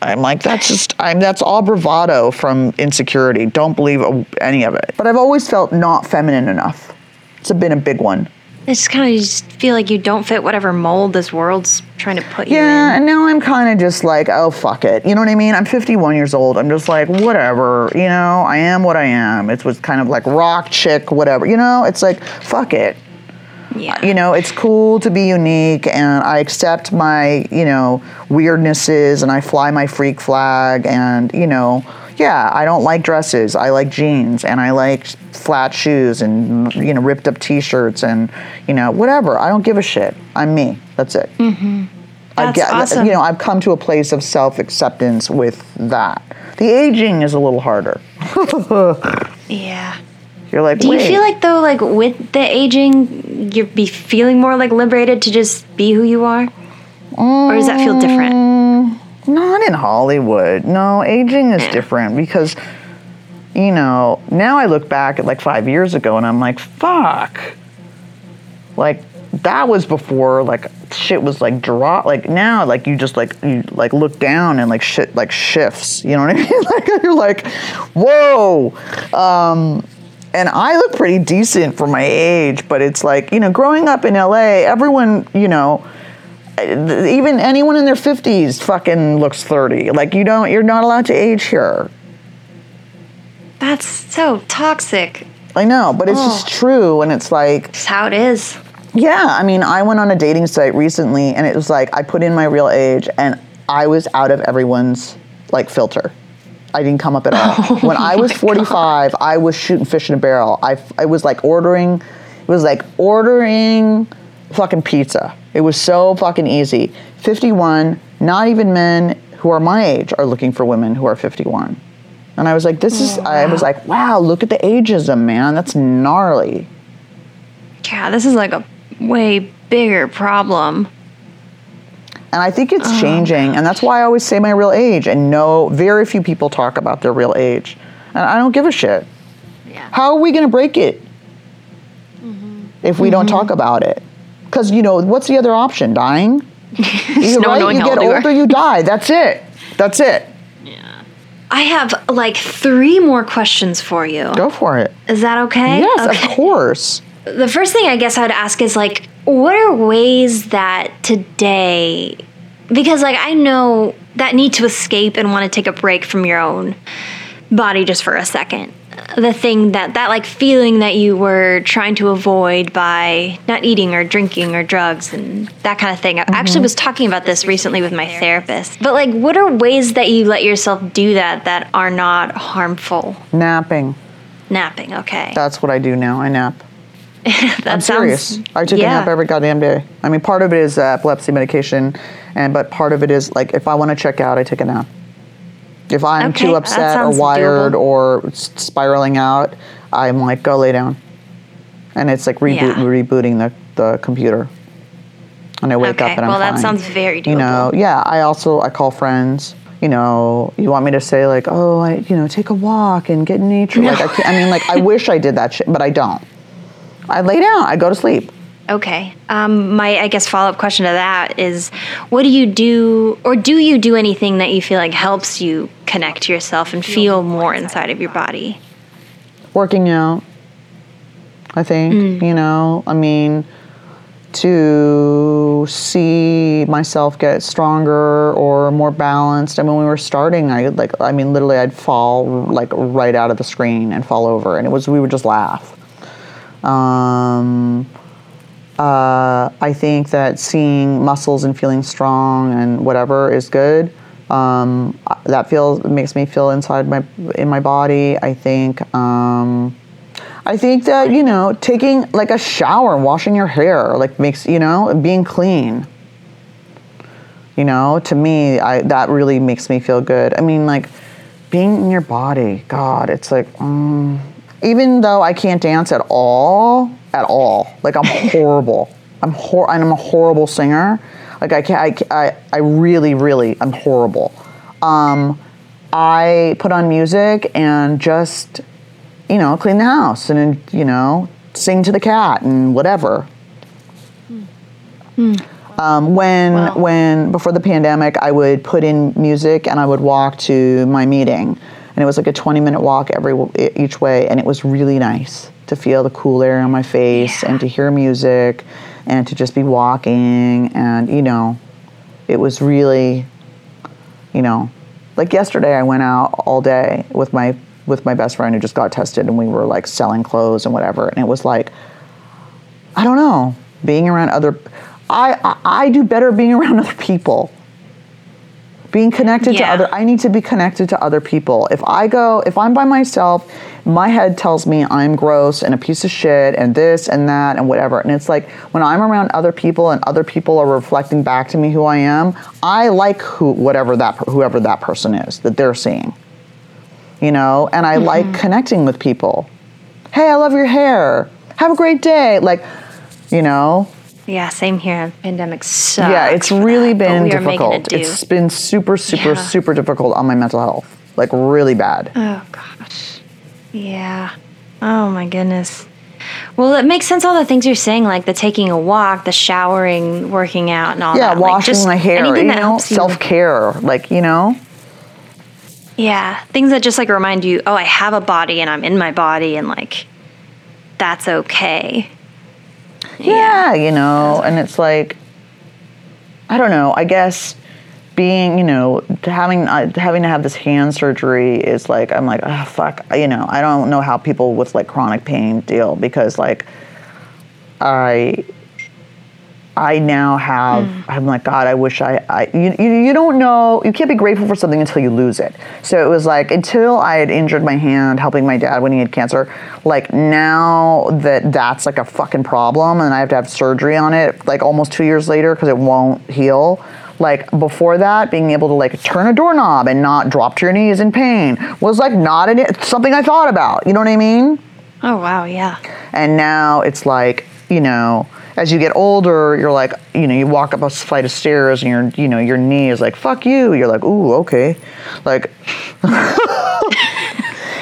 Speaker 2: I'm like, that's just, I'm that's all bravado from insecurity. Don't believe any of it. But I've always felt not feminine enough. It's been a big one.
Speaker 1: It's kind of you just feel like you don't fit whatever mold this world's trying to put you in.
Speaker 2: Yeah, and now I'm kind of just like, oh fuck it. You know what I mean? I'm 51 years old. I'm just like, whatever. You know, I am what I am. It was kind of like rock chick, whatever. You know, it's like, fuck it.
Speaker 1: Yeah.
Speaker 2: you know, it's cool to be unique and I accept my, you know, weirdnesses and I fly my freak flag and, you know, Yeah, I don't like dresses. I like jeans and I like flat shoes and you know ripped up T-shirts and you know whatever. I don't give a shit. I'm me. That's it. Mm-hmm. I
Speaker 1: That's
Speaker 2: get,
Speaker 1: awesome.
Speaker 2: You know, I've come to a place of self acceptance with that. The aging is a little harder.
Speaker 1: Yeah.
Speaker 2: You're like,
Speaker 1: Do you
Speaker 2: "Wait."
Speaker 1: feel like though, like with the aging, you'd be feeling more like liberated to just be who you are, or does that feel different?
Speaker 2: Not in Hollywood. No, aging is different because, you know, now I look back at like five years ago and I'm like, fuck. Like, that was before like shit was like drop like now like you just like you like look down and like shit like shifts you know what i mean like you're like whoa um and i look pretty decent for my age but it's like you know growing up in la everyone you know even anyone in their 50s fucking looks 30 like you don't you're not allowed to age here.
Speaker 1: That's so toxic.
Speaker 2: i know but it's just true and it's like
Speaker 1: It's how it is.
Speaker 2: yeah i mean i went on a dating site recently and it was like i put in my real age and i was out of everyone's like filter. I didn't come up at all. Oh when i was 45 i was shooting fish in a barrel. I, I was like ordering it was like ordering fucking pizza it was so fucking easy 51 not even men who are my age are looking for women who are 51 and i was like this is i was like wow look at the ageism man that's gnarly
Speaker 1: Yeah, this is like a way bigger problem.
Speaker 2: And I think it's oh, changing, and that's why I always say my real age. And no, very few people talk about their real age, and I don't give a shit.
Speaker 1: Yeah.
Speaker 2: How are we going to break it mm-hmm. if we don't mm-hmm. talk about it? Because you know, what's the other option? Dying? you,
Speaker 1: no knowing
Speaker 2: you get older, you die. That's it. That's it. Yeah.
Speaker 1: I have like three more questions for you.
Speaker 2: Go for it.
Speaker 1: Is that okay?
Speaker 2: Yes,
Speaker 1: Okay.
Speaker 2: of course.
Speaker 1: the first thing I guess I would ask is like, what are ways that today, because like I know that need to escape and want to take a break from your own body just for a second. The thing that, that like feeling that you were trying to avoid by not eating or drinking or drugs and that kind of thing. I actually was talking about this recently with my therapist. But like, what are ways that you let yourself do that that are not harmful?
Speaker 2: Napping.
Speaker 1: Napping, okay.
Speaker 2: That's what I do now. I nap.
Speaker 1: that
Speaker 2: I'm
Speaker 1: sounds-
Speaker 2: serious. I take
Speaker 1: yeah.
Speaker 2: a nap every goddamn day. I mean, part of it is uh, epilepsy medication, and but part of it is like if I want to check out, I take a nap. If I'm
Speaker 1: Okay,
Speaker 2: too upset or wired
Speaker 1: doable.
Speaker 2: or spiraling out, I'm like, go lay down, and it's like reboot,
Speaker 1: Yeah.
Speaker 2: rebooting the, the computer, and I wake
Speaker 1: Okay,
Speaker 2: up and I'm
Speaker 1: well, that sounds very
Speaker 2: You know, yeah. I also I call friends. You know, you want me to say like, oh, I, you know, take a walk and get in nature. Like, I, can't, I mean, like, I wish I did that shit, but I don't. I lay down. I go to sleep.
Speaker 1: Okay. Um, my, I guess, follow up question to that is what do you do, or do you do anything that you feel like helps you connect to yourself and feel more inside of your body?
Speaker 2: working out i think you know i mean to see myself get stronger or more balanced and when we were starting i like i mean literally i'd fall like right out of the screen and fall over and it was we would just laugh um, uh, I think that seeing muscles and feeling strong and whatever is good. Um, that feels makes me feel inside my in my body. I think. Um, I think that you know taking like a shower and washing your hair like makes you know being clean. You know, to me, I that really makes me feel good. I mean, like being in your body. God, it's like. Mm, even though I can't dance at all, at all, like I'm horrible. I'm hor- and I'm a horrible singer. Like I can't. I, I, I really, really, I'm horrible. Um, I put on music and just, you know, clean the house and you know, sing to the cat and whatever. Um, when
Speaker 1: Wow.
Speaker 2: when before the pandemic, I would put in music and I would walk to my meeting, and it was like a 20 minute walk every each way, and it was really nice to feel the cool air on my face
Speaker 1: Yeah.
Speaker 2: and to hear music, and to just be walking, and you know, it was really, you know, like yesterday I went out all day with my with my best friend who just got tested, and we were like selling clothes and whatever, and it was like I don't know, being around other. I, I I do better being around other people. Being connected to other i need to be connected to other people. If i go if i'm by myself my head tells me i'm gross and a piece of shit and this and that and whatever. And it's like when i'm around other people and other people are reflecting back to me who i am i like who whatever that whoever that person is that they're seeing you know? And i like mm-hmm. connecting with people. Hey i love your hair. Have a great day. Like you know
Speaker 1: Yeah, same here. Pandemic sucks.
Speaker 2: yeah, it's really been
Speaker 1: we it
Speaker 2: difficult.
Speaker 1: do.
Speaker 2: It's been super, super,
Speaker 1: Yeah.
Speaker 2: super difficult on my mental health. Like really bad.
Speaker 1: Oh gosh. Yeah. Oh my goodness. Well, it makes sense all the things you're saying, like the taking a walk, the showering, working out, and all
Speaker 2: yeah,
Speaker 1: that. Like,
Speaker 2: washing
Speaker 1: just
Speaker 2: my hair,
Speaker 1: anything
Speaker 2: you
Speaker 1: that
Speaker 2: know, self care. Like, you know?
Speaker 1: Yeah, things that just like remind you, oh, I have a body and I'm in my body, and like that's okay.
Speaker 2: Yeah, you know, and it's like I don't know, I guess being, you know, having uh, having to have this hand surgery is like I'm like, oh fuck, you know, I don't know how people with like chronic pain deal because like I I now have hmm. I'm like God I wish I, I you, you you don't know you can't be grateful for something until you lose it. So it was like until I had injured my hand helping my dad when he had cancer like now that that's like a fucking problem and I have to have surgery on it like almost two years later because it won't heal like before that being able to like turn a doorknob and not drop to your knees in pain was like not an, something I thought about. You know what I mean?
Speaker 1: Oh wow, yeah.
Speaker 2: and now it's like you know as you get older you're like you know you walk up a flight of stairs and your you know your knee is like fuck you you're like ooh okay like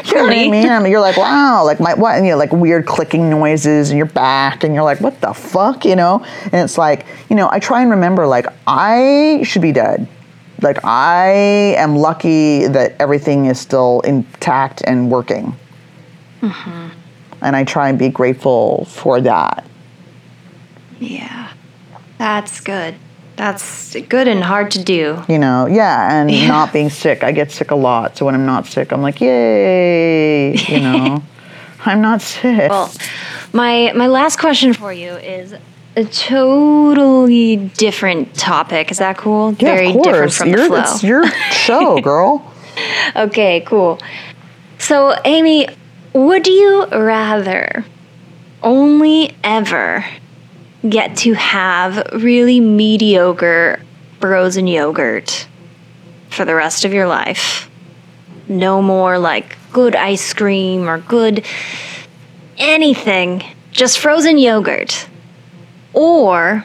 Speaker 2: you know what I mean? I mean, you're like, wow, like my what? And you know, like weird clicking noises in your back, and you're like, what the fuck, you know? And it's like, you know, I try and remember, like, I should be dead. Like, I am lucky that everything is still intact and working. Mm-hmm. And I try and be grateful for that.
Speaker 1: Yeah. That's good. That's good and hard to do.
Speaker 2: You know, yeah, and
Speaker 1: Yeah.
Speaker 2: not being sick. I get sick a lot. So when I'm not sick, I'm like, yay, you know, I'm not sick.
Speaker 1: Well, my my last question for you is a totally different topic. Is that cool?
Speaker 2: yeah,
Speaker 1: Very
Speaker 2: of course.
Speaker 1: different from
Speaker 2: Your-
Speaker 1: the flow.
Speaker 2: It's your show, girl.
Speaker 1: Okay, cool. So, Amy, would you rather only ever get to have really mediocre frozen yogurt for the rest of your life? No more like good ice cream or good anything, just frozen yogurt. Or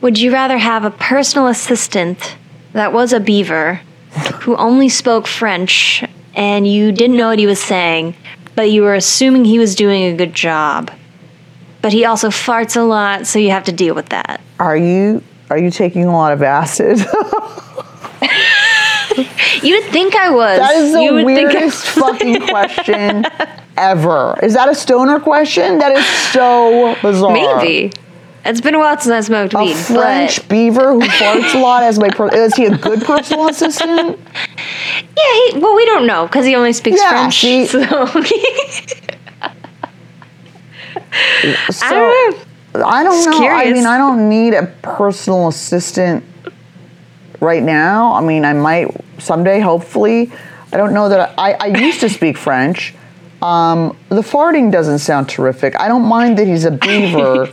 Speaker 1: would you rather have a personal assistant that was a beaver who only spoke French and you didn't know what he was saying, but you were assuming he was doing a good job? But he also farts a lot, so you have to deal with that.
Speaker 2: Are you are you taking a lot of acid?
Speaker 1: You would think I was.
Speaker 2: that is the
Speaker 1: you would think I-
Speaker 2: weirdest fucking question ever. Is that a stoner question? That is so bizarre.
Speaker 1: Maybe. It's been a while since I smoked
Speaker 2: A
Speaker 1: weed,
Speaker 2: French
Speaker 1: but
Speaker 2: beaver who farts a lot as my per- is he a good personal assistant?
Speaker 1: yeah, he, well, we don't know because he only speaks
Speaker 2: Yeah,
Speaker 1: French.
Speaker 2: see-
Speaker 1: So
Speaker 2: So,
Speaker 1: I don't know.
Speaker 2: I don't know. I mean, I don't need a personal assistant right now. I mean, I might someday, hopefully. I don't know that I, I used to speak French. Um, the farting doesn't sound terrific. I don't mind that he's a beaver.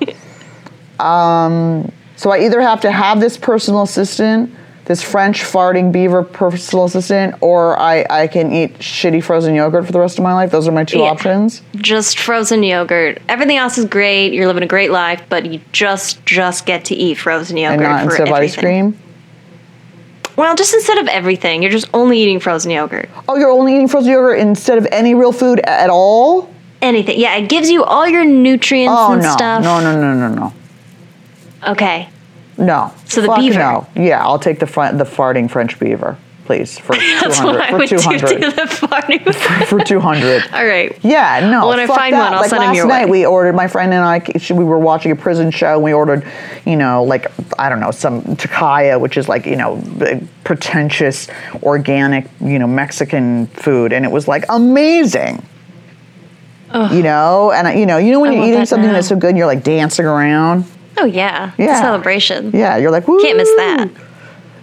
Speaker 2: um, so I either have to have this personal assistant, this French farting beaver personal assistant, or I, I can eat shitty frozen yogurt for the rest of my life. Those are my two
Speaker 1: Yeah.
Speaker 2: options.
Speaker 1: Just frozen yogurt. Everything else is great. You're living a great life, but you just just get to eat frozen yogurt
Speaker 2: And not instead of ice cream.
Speaker 1: Well, just instead of everything, you're just only eating frozen yogurt.
Speaker 2: Oh, you're only eating frozen yogurt instead of any real food at all?
Speaker 1: Anything. Yeah, it gives you all your nutrients
Speaker 2: Oh
Speaker 1: and
Speaker 2: no.
Speaker 1: stuff.
Speaker 2: No, no, no, no, no.
Speaker 1: Okay.
Speaker 2: No.
Speaker 1: So the
Speaker 2: Fuck
Speaker 1: beaver.
Speaker 2: No. Yeah, I'll take the fr- the farting French beaver, please, for
Speaker 1: That's
Speaker 2: 200
Speaker 1: what I
Speaker 2: for
Speaker 1: would do to
Speaker 2: 200.
Speaker 1: the farting.
Speaker 2: for 200.
Speaker 1: all right.
Speaker 2: Yeah, no.
Speaker 1: Well, When I
Speaker 2: fuck
Speaker 1: find
Speaker 2: that.
Speaker 1: one, I'll
Speaker 2: like
Speaker 1: send 'em
Speaker 2: last
Speaker 1: your
Speaker 2: night,
Speaker 1: way.
Speaker 2: we ordered. My friend and I, she- we were watching a prison show. and We ordered, you know, like I don't know, some Tocaya, which is like you know, pretentious, organic, you know, Mexican food, and it was like amazing. You know, and I- you know, you know when
Speaker 1: I
Speaker 2: you're
Speaker 1: want
Speaker 2: eating
Speaker 1: that
Speaker 2: something
Speaker 1: now.
Speaker 2: that's so good, and you're like dancing around.
Speaker 1: Oh yeah.
Speaker 2: Yeah.
Speaker 1: a celebration.
Speaker 2: Yeah, you're like, Woo!
Speaker 1: Can't miss that.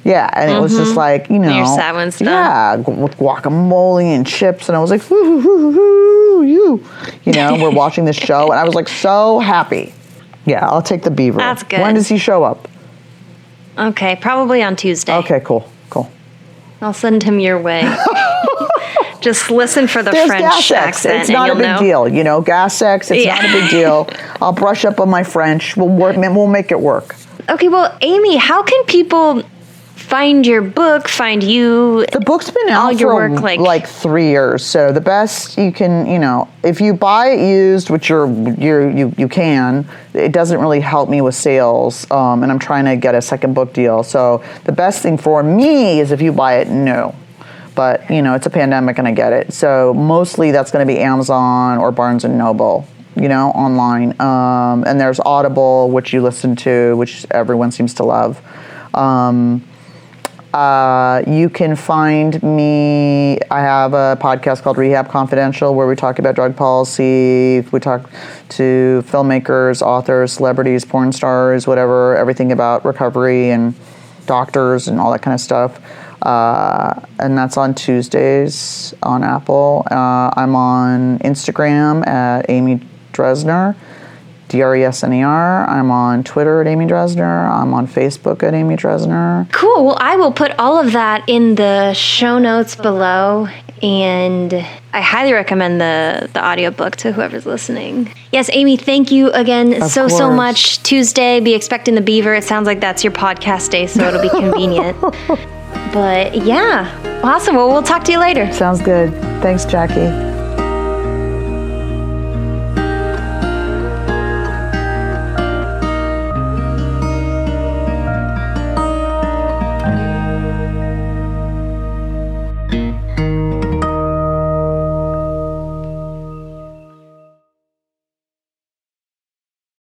Speaker 2: Yeah, and it was just like you know,
Speaker 1: Mm-hmm. Your sad one's done.
Speaker 2: yeah, with guacamole and chips, and I was like, whoo, whoo, you, you know, we're watching this show, and I was like so happy. Yeah, I'll take the beaver.
Speaker 1: That's good.
Speaker 2: When does he show up?
Speaker 1: Okay, probably on Tuesday.
Speaker 2: Okay, cool, cool.
Speaker 1: I'll send him your way. Just listen for the
Speaker 2: There's
Speaker 1: French
Speaker 2: gas
Speaker 1: accent,
Speaker 2: It's not a big
Speaker 1: know.
Speaker 2: deal, you know. Gas X. It's
Speaker 1: Yeah.
Speaker 2: not a big deal. I'll brush up on my French. We'll work. We'll make it work.
Speaker 1: Okay, well, Amy, how can people find your book, find you?
Speaker 2: The book's been
Speaker 1: All
Speaker 2: out
Speaker 1: your
Speaker 2: for
Speaker 1: work, like-
Speaker 2: like, three years. So the best you can, you know, if you buy it used, which you're, you're you you can, it doesn't really help me with sales. Um, and I'm trying to get a second book deal. So the best thing for me is if you buy it new. But you know, it's a pandemic, and I get it. So mostly that's going to be Amazon or Barnes and Noble. You know, online. Um, and there's Audible, which you listen to, which everyone seems to love. Um, uh, you can find me. I have a podcast called Rehab Confidential where we talk about drug policy. We talk to filmmakers, authors, celebrities, porn stars, whatever, everything about recovery and doctors and all that kind of stuff. Uh, and that's on Tuesdays on Apple. Uh, I'm on Instagram at Amy Dresner. D R E S N E R. I'm on Twitter at Amy Dresner. I'm on Facebook at Amy Dresner.
Speaker 1: Cool. Well, I will put all of that in the show notes below. And I highly recommend the the audiobook to whoever's listening. Yes, Amy, thank you again so so
Speaker 2: course.
Speaker 1: much. Tuesday, be expecting the beaver. It sounds like that's your podcast day, so it'll be convenient. But yeah, awesome. Well, we'll talk to you later.
Speaker 2: Sounds good. Thanks, Jackie.